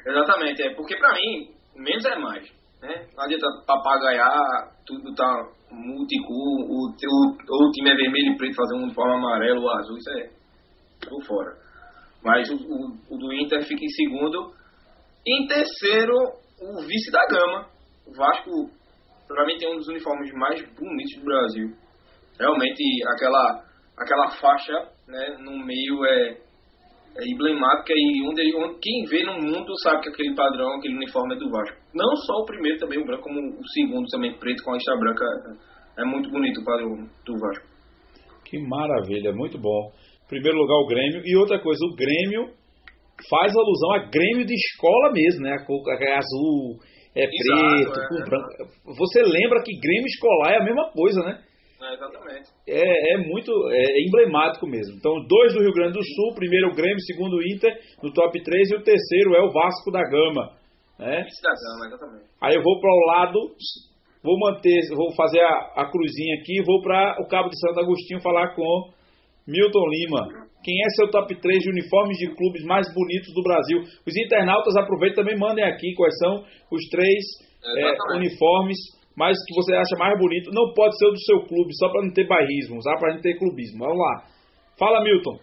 S5: Exatamente, é porque pra mim, menos é mais. Né? Não adianta papagaiar, tudo tá multicor, o, o, o time é vermelho e preto, fazer um uniforme amarelo ou azul, isso é por fora. Mas o, o, o, do Inter fica em segundo. Em terceiro, o vice da gama. O Vasco, para mim, tem um dos uniformes mais bonitos do Brasil. Realmente, aquela, aquela faixa né, no meio é, é emblemática e onde, onde, quem vê no mundo sabe que aquele padrão, aquele uniforme é do Vasco. Não só o primeiro, também o branco, como o segundo também preto com a lista branca. É, é muito bonito o padrão do Vasco.
S1: Que maravilha, muito bom. Em primeiro lugar o Grêmio. E outra coisa, o Grêmio faz alusão a Grêmio de escola mesmo, né? A cor é azul, é Exato, preto, é, com branco. Você lembra que Grêmio escolar é a mesma coisa, né?
S5: É, exatamente.
S1: É, é muito é emblemático mesmo. Então, dois do Rio Grande do Sul, primeiro o Grêmio, segundo o Inter, no top 3, e o terceiro é o Vasco da Gama. Né?
S5: da Gama, exatamente.
S1: Aí eu vou para o lado, vou manter, vou fazer a, a cruzinha aqui, vou para o Cabo de Santo Agostinho falar com Milton Lima. Quem é seu top 3 de uniformes de clubes mais bonitos do Brasil? Os internautas aproveitem também mandem aqui quais são os três é, uniformes mas que você acha mais bonito, não pode ser o do seu clube, só para não ter bairrismo, só para não ter clubismo. Vamos lá. Fala, Milton.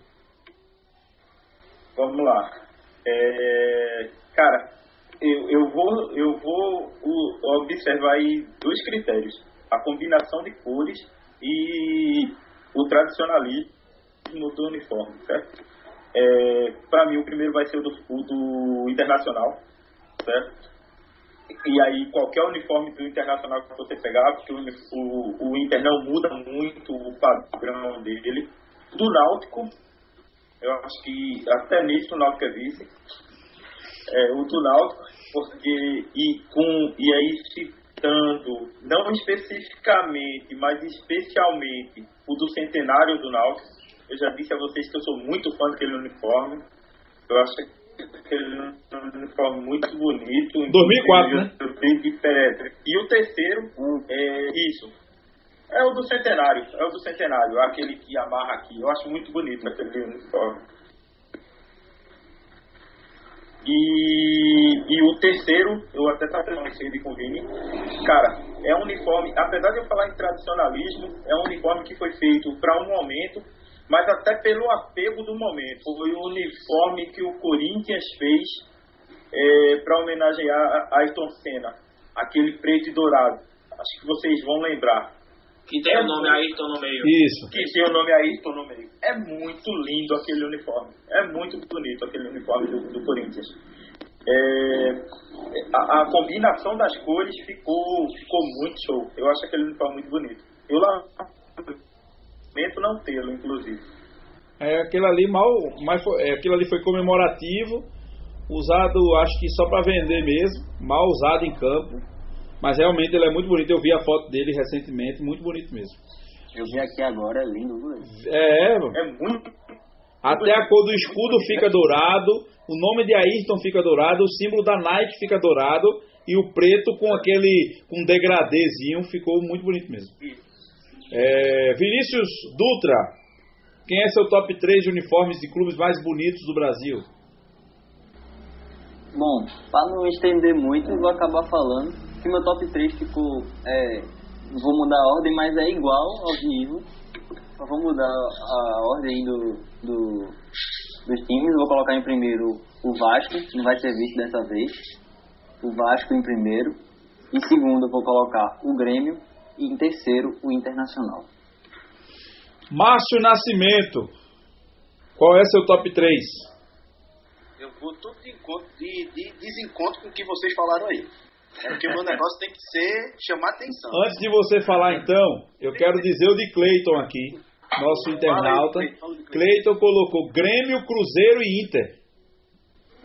S6: Vamos lá. É, cara, eu, eu vou, eu vou observar aí dois critérios: a combinação de cores e o tradicionalismo do uniforme, certo? É, para mim, o primeiro vai ser o do, o do internacional, certo? E aí, qualquer uniforme do Internacional que você pegar, porque o, o, o Inter não muda muito o padrão dele. Do Náutico, eu acho que até nisso o Náutico é vice. É, o do Náutico, porque, e, com, e aí citando, não especificamente, mas especialmente o do centenário do Náutico. Eu já disse a vocês que eu sou muito fã daquele uniforme. Eu acho que aquele uniforme muito bonito.
S1: 2004, né?
S6: E o terceiro, é isso. É o do centenário, é o do centenário, aquele que amarra aqui. Eu acho muito bonito aquele uniforme. E, e o terceiro, eu até estava falando isso com o Vini, cara, é um uniforme, apesar de eu falar em tradicionalismo, é um uniforme que foi feito para um momento mas até pelo apego do momento. Foi o uniforme que o Corinthians fez é, para homenagear a Ayrton Senna, aquele preto e dourado. Acho que vocês vão lembrar.
S5: Que tem é o nome muito... Ayrton no meio.
S1: Isso.
S6: Que tem o nome Ayrton no meio. É muito lindo aquele uniforme. É muito bonito aquele uniforme do, do Corinthians. É, a, a, combinação das cores ficou, ficou muito show. Eu acho aquele uniforme muito bonito. Eu lá lamento não tê-lo, inclusive.
S1: É, aquilo ali mal, mas foi, é, aquilo ali foi comemorativo, usado acho que só para vender mesmo, mal usado em campo, mas realmente ele é muito bonito. Eu vi a foto dele recentemente, muito bonito mesmo.
S4: Eu vi aqui agora, é lindo,
S1: É,
S6: é muito.
S1: Até a cor do escudo fica dourado, o nome de Ayrton fica dourado, o símbolo da Nike fica dourado e o preto com aquele com um degradêzinho ficou muito bonito mesmo. Isso. É, Vinícius Dutra, quem é seu top 3 de uniformes de clubes mais bonitos do Brasil?
S4: Bom, para não estender muito, vou acabar falando que meu top 3 ficou. É, vou mudar a ordem, mas é igual ao nível. Vou mudar a ordem do, do, dos times. Vou colocar em primeiro o Vasco, não vai ser visto dessa vez. O Vasco em primeiro. Em segundo, vou colocar o Grêmio. E em terceiro, o Internacional.
S1: Márcio Nascimento, qual é seu top 3?
S3: Eu vou tudo de, encontro, de, de desencontro com o que vocês falaram aí. É porque o meu *laughs* negócio tem que ser chamar atenção.
S1: Antes de você falar então, eu quero dizer o de Cleiton aqui, nosso internauta. Cleiton colocou Grêmio, Cruzeiro e Inter.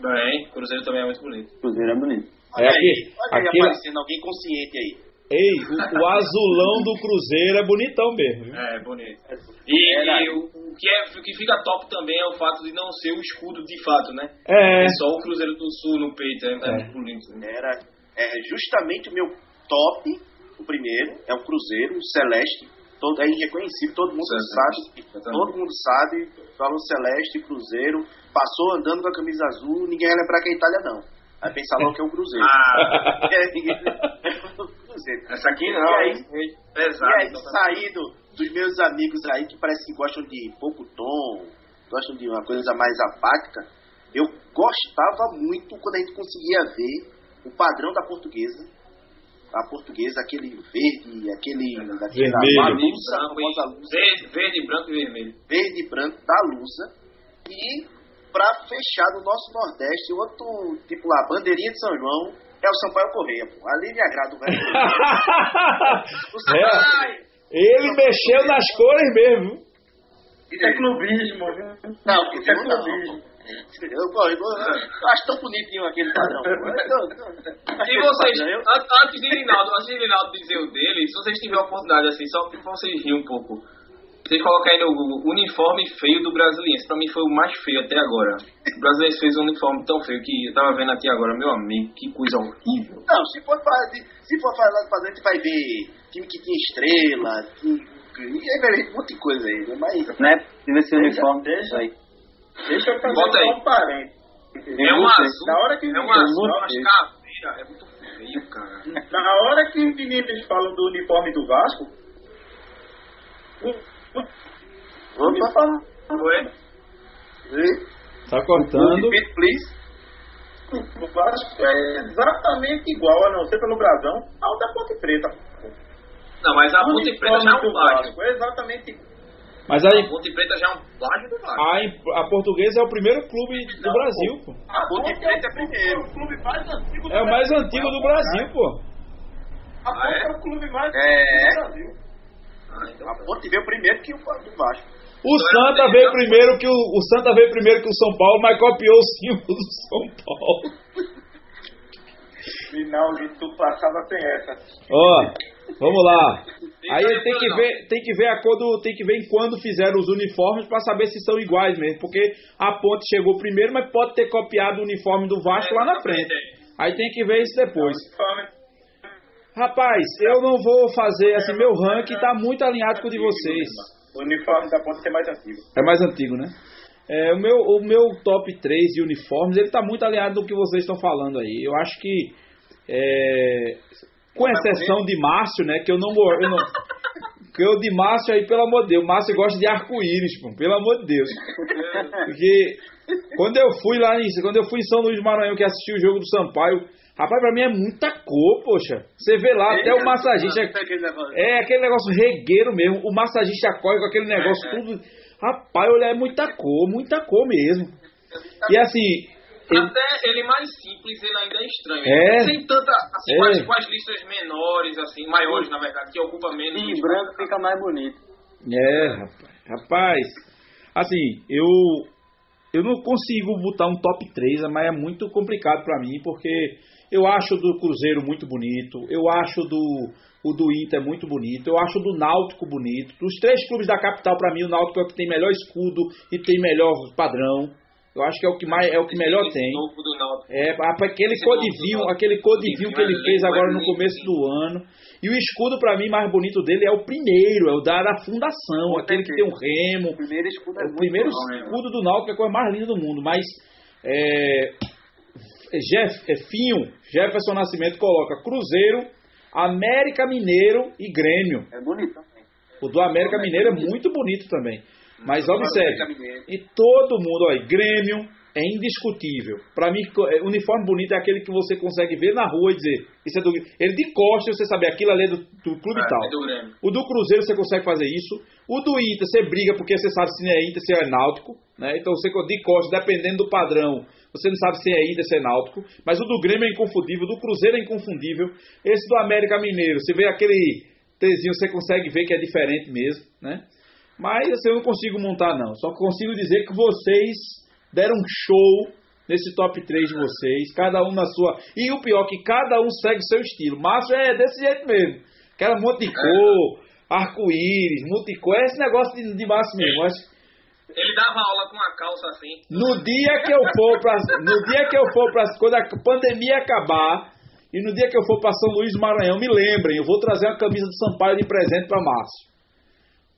S5: Bem, Cruzeiro também é muito bonito.
S4: Cruzeiro é bonito.
S1: É
S3: Olha
S1: aqui,
S3: aí, olha aí
S1: aqui,
S3: aparecendo alguém consciente aí.
S1: Ei, o, o azulão do Cruzeiro é bonitão mesmo. viu?
S5: É, bonito. E,
S3: Era-
S5: e o, o que é, o que fica top também é o fato de não ser o escudo de fato, né?
S1: É,
S5: É só o Cruzeiro do Sul no peito, é, é
S1: É.
S5: muito bonito.
S3: Era é, justamente o meu top, o primeiro, é o Cruzeiro, o Celeste. Todo, é irreconhecível, todo mundo sabe. Todo mundo sabe, falou Celeste, Cruzeiro, passou andando com a camisa azul, ninguém vai lembrar que é Itália não. Vai pensar logo que é o Cruzeiro.
S5: Ah, *laughs*
S3: É, é o Cruzeiro.
S5: essa aqui
S3: E
S5: não,
S3: aí,
S5: hein?
S3: E
S5: pesado.
S3: aí, saído dos meus amigos aí que parece que gostam de pouco tom, gostam de uma coisa mais apática, eu gostava muito quando a gente conseguia ver o padrão da portuguesa. A portuguesa, aquele verde, aquele da
S1: Vermelho.
S3: lusa,
S5: e,
S3: lusa,
S5: verde, verde, branco e vermelho.
S3: verde e branco da lusa. E pra fechar no nosso Nordeste, outro, tipo lá, bandeirinha de São João, é o Sampaio Correia, pô. Ali me agrada o velho. *laughs* O Sampaio!
S1: ele mexeu nas cores mesmo.
S6: Isso é clubismo, viu?
S3: Não,
S6: Isso é clubismo.
S3: Eu, eu, eu, eu acho tão bonitinho aquele padrão.
S5: E vocês, antes de Rinaldo, antes de Rinaldo dizer o dele, se vocês tiverem a oportunidade, assim, só pra vocês rirem um pouco, vocês colocarem aí no Google, uniforme feio do Brasiliense, pra mim foi o mais feio até agora. O Brasiliense fez um uniforme tão feio que eu tava vendo aqui agora, meu amigo, que coisa horrível.
S3: não, se for fazer, se for fazer, fazer, a gente vai ver time que tinha estrela, time, e um monte de coisa aí, né? mas
S4: Né? Ser
S6: Deixa,
S4: uniforme.
S6: deixa.
S4: Aí.
S6: Deixa eu fazer
S5: Bota aí.
S6: um parênteses.
S5: É um
S4: Você,
S5: azul,
S6: na hora que
S5: é um
S6: eu
S5: azul,
S6: vou
S5: umas caveiras, é muito feio, cara.
S6: Na hora que os meninos falam do uniforme do Vasco, o, o
S3: opa,
S5: Foi?
S1: Tá cortando.
S3: repeat, please.
S6: o Vasco é exatamente igual, a não ser pelo brasão, ao da Ponte Preta.
S5: Não, mas a
S6: O
S5: Ponte Preta já é um
S6: do
S5: plágio.
S6: Vasco é exatamente igual.
S1: Mas
S5: A
S1: aí,
S5: Ponte Preta já é um plágio do Vasco.
S1: a, a portuguesa é o primeiro clube do
S6: Não,
S1: Brasil, pô.
S3: A Ponte Preta é primeiro.
S6: o clube mais antigo do
S1: É o mais
S6: Brasil.
S1: antigo do Brasil, pô.
S6: A
S5: Ah, é?
S6: Ponte é o clube mais
S3: É.
S6: antigo do Brasil.
S5: Ah, então
S3: A Ponte veio primeiro que o do Vasco.
S1: O Santa veio primeiro que o, o Santa veio primeiro que o São Paulo, mas copiou o símbolo do São Paulo. *laughs*
S6: Final de tu passava sem essa.
S1: Ó, vamos lá. Aí tem que ver, tem que ver a cor do, tem que ver em quando fizeram os uniformes para saber se são iguais mesmo, porque a Ponte chegou primeiro, mas pode ter copiado o uniforme do Vasco lá na frente. Aí tem que ver isso depois. Rapaz, eu não vou fazer assim, meu ranking tá muito alinhado com o de vocês.
S6: O uniforme da Ponte é mais antigo.
S1: É mais antigo, né? É, o, meu, o meu top 3 de uniformes, ele tá muito alinhado do que vocês estão falando aí. Eu acho que, é, com exceção de Márcio, né, que eu não... Eu não que eu de Márcio aí, pelo amor de Deus, Márcio gosta de arco-íris, pelo amor de Deus. Porque quando eu fui lá em, quando eu fui em São Luís do Maranhão que assisti o jogo do Sampaio, rapaz, pra mim é muita cor, poxa. Você vê lá, até o massagista é aquele negócio regueiro mesmo. O massagista corre com aquele negócio tudo. Rapaz, olha, é muita cor, muita cor mesmo. E assim,
S5: Até ele mais simples, ele ainda é estranho.
S1: É.
S5: Sem tanta. Assim,
S1: É.
S5: com, as, com as listas menores, assim, maiores, na verdade, que ocupa menos.
S4: E
S5: espaço.
S4: branco fica mais bonito.
S1: É, rapaz. Rapaz, assim, eu eu não consigo botar um top 3, mas é muito complicado pra mim, porque eu acho do Cruzeiro muito bonito, eu acho do o do Inter muito bonito, eu acho do Náutico bonito. Dos três clubes da capital pra mim, o Náutico é o que tem melhor escudo e tem melhor padrão. Eu acho que é o que mais é o que melhor
S5: Esse
S1: tem. É, aquele
S5: Esse
S1: codivinho, aquele codivinho que ele fez agora no começo do ano. E o escudo pra mim mais bonito dele é o primeiro, é o da, da fundação, aquele que tem um remo.
S4: O primeiro escudo é
S1: É o primeiro
S4: né?
S1: escudo do Náutico é a coisa mais linda do mundo, mas é, Jeff, é, Finho, Jefferson Nascimento coloca Cruzeiro, América Mineiro e Grêmio.
S4: É bonito.
S1: O do América Mineiro é muito bonito também. Mas observe, e todo mundo, olha, Grêmio, é indiscutível. Para mim, é, uniforme bonito é aquele que você consegue ver na rua e dizer, isso é do ele de costas, você sabe, aquilo ali é do, do clube
S5: É,
S1: tal.
S5: é do Grêmio.
S1: O do Cruzeiro você consegue fazer isso. O do Inter você briga porque você sabe se é Inter, se é Náutico, né? Então você de costas, dependendo do padrão, você não sabe se é Inter, se é Náutico. Mas o do Grêmio é inconfundível, o do Cruzeiro é inconfundível. Esse do América Mineiro, você vê aquele Tzinho, você consegue ver que é diferente mesmo, né? Mas assim, eu não consigo montar não. Só consigo dizer que vocês deram um show nesse top 3 de vocês, cada um na sua. E o pior que cada um segue o seu estilo. Márcio é desse jeito mesmo. Aquela monte de cor, arco-íris, multicor, é esse negócio de, de Márcio mesmo. Acho-
S5: Ele dava aula com uma calça assim.
S1: no dia que eu for para no dia que eu for para quando a pandemia acabar e no dia que eu for para São Luís do Maranhão, me lembrem, eu vou trazer uma camisa do Sampaio de presente para Márcio.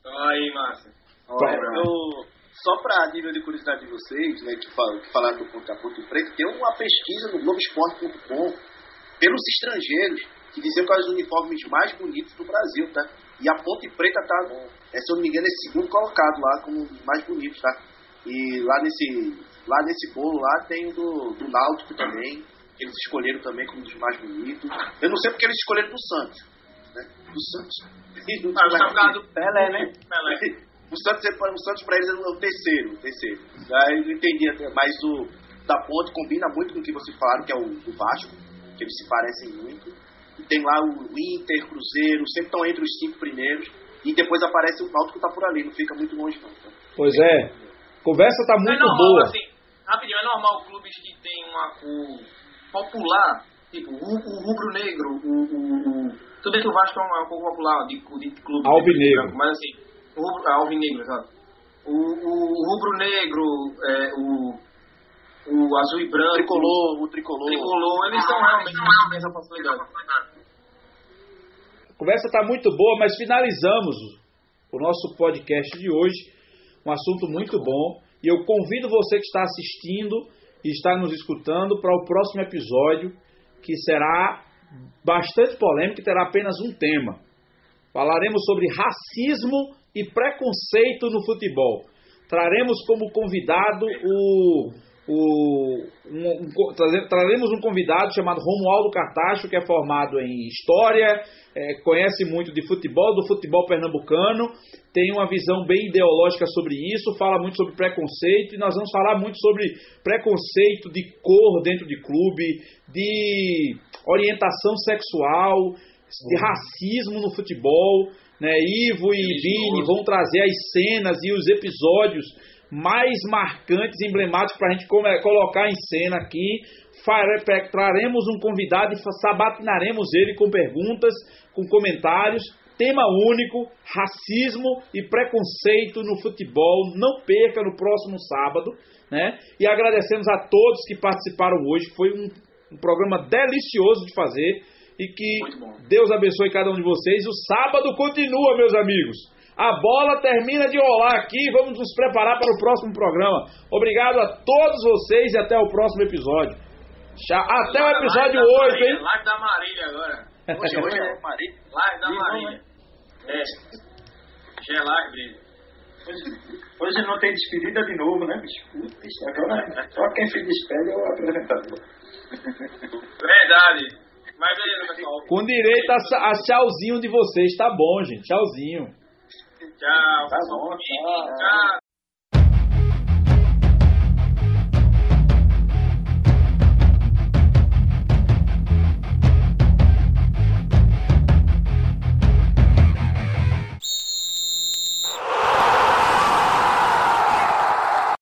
S5: Aí, Márcio.
S3: Olha, eu- só para nível de curiosidade de vocês, né, que, falam, que falaram do Ponto Preto, tem uma pesquisa no Globoesporte.com pelos estrangeiros que diziam quais os uniformes mais bonitos do Brasil, tá? E a Ponte Preta tá no, é, se eu não me engano, é segundo colocado lá como um dos mais bonitos, tá? E lá nesse, lá nesse bolo lá tem o do, do Náutico também, que eles escolheram também como um dos mais bonitos. Eu não sei porque eles escolheram do Santos, né? Do Santos.
S5: Ah, é do
S4: Pelé, né?
S5: Pelé.
S3: O Santos, é, o Santos para eles é o terceiro, o terceiro. Aí eu entendi até, mas o da Ponte combina muito com o que vocês falaram, que é o do Vasco, que eles se parecem muito. E tem lá o Inter, Cruzeiro, sempre estão entre os cinco primeiros. E depois aparece o Náutico que tá por ali, não fica muito longe não. tá?
S1: Pois é. Conversa tá
S5: é
S1: muito
S5: normal,
S1: boa.
S5: assim, rapidinho, é normal clubes que tem uma cor popular, tipo o, o rubro-negro, o, o, o- Tudo bem que o Vasco é uma cor popular de, de clube. de
S1: Alvinegro.
S5: Mas assim, o rubro, é, alvinegro, exato. O, o, o rubro-negro, é, o, o azul e branco,
S3: Tricolor, o
S5: o
S3: tricolor.
S5: tricolor, eles são realmente que têm essa facilidade.
S1: A conversa está muito boa, mas finalizamos o nosso podcast de hoje. Um assunto muito bom. E eu convido você que está assistindo e está nos escutando para o próximo episódio, que será bastante polêmico e terá apenas um tema. Falaremos sobre racismo e preconceito no futebol. Traremos como convidado o. o um- um traremos um convidado chamado Romualdo Cartacho, que é formado em História, é, conhece muito de futebol, do futebol pernambucano, tem uma visão bem ideológica sobre isso, fala muito sobre preconceito, e nós vamos falar muito sobre preconceito de cor dentro de clube, de orientação sexual, de racismo no futebol. Né? Ivo e Vini vão trazer as cenas e os episódios mais marcantes, emblemáticos para a gente colocar em cena aqui. Traremos um convidado e sabatinaremos ele com perguntas, com comentários. Tema único: racismo e preconceito no futebol. Não perca no próximo sábado. Né? E agradecemos a todos que participaram hoje. Foi um, um programa delicioso de fazer. E que. Deus abençoe cada um de vocês. O sábado continua, meus amigos. A bola termina de rolar aqui. Vamos nos preparar para o próximo programa. Obrigado a todos vocês e até o próximo episódio. Até o episódio
S5: Live da
S1: 8,
S5: Marília,
S1: hein?
S5: Live da Marília agora.
S3: Hoje, hoje é Marília.
S5: Live da
S3: Sim,
S5: Marília. É. Já é live dele.
S6: Hoje, hoje não tem despedida de novo, né, bicho? Agora só quem se despede é o apresentador.
S5: Verdade. Mas beleza, pessoal.
S1: Com direito a, a tchauzinho de vocês. Tá bom, gente. Tchauzinho.
S5: Tchau.
S6: Tá bom, tchau.
S5: Tchau.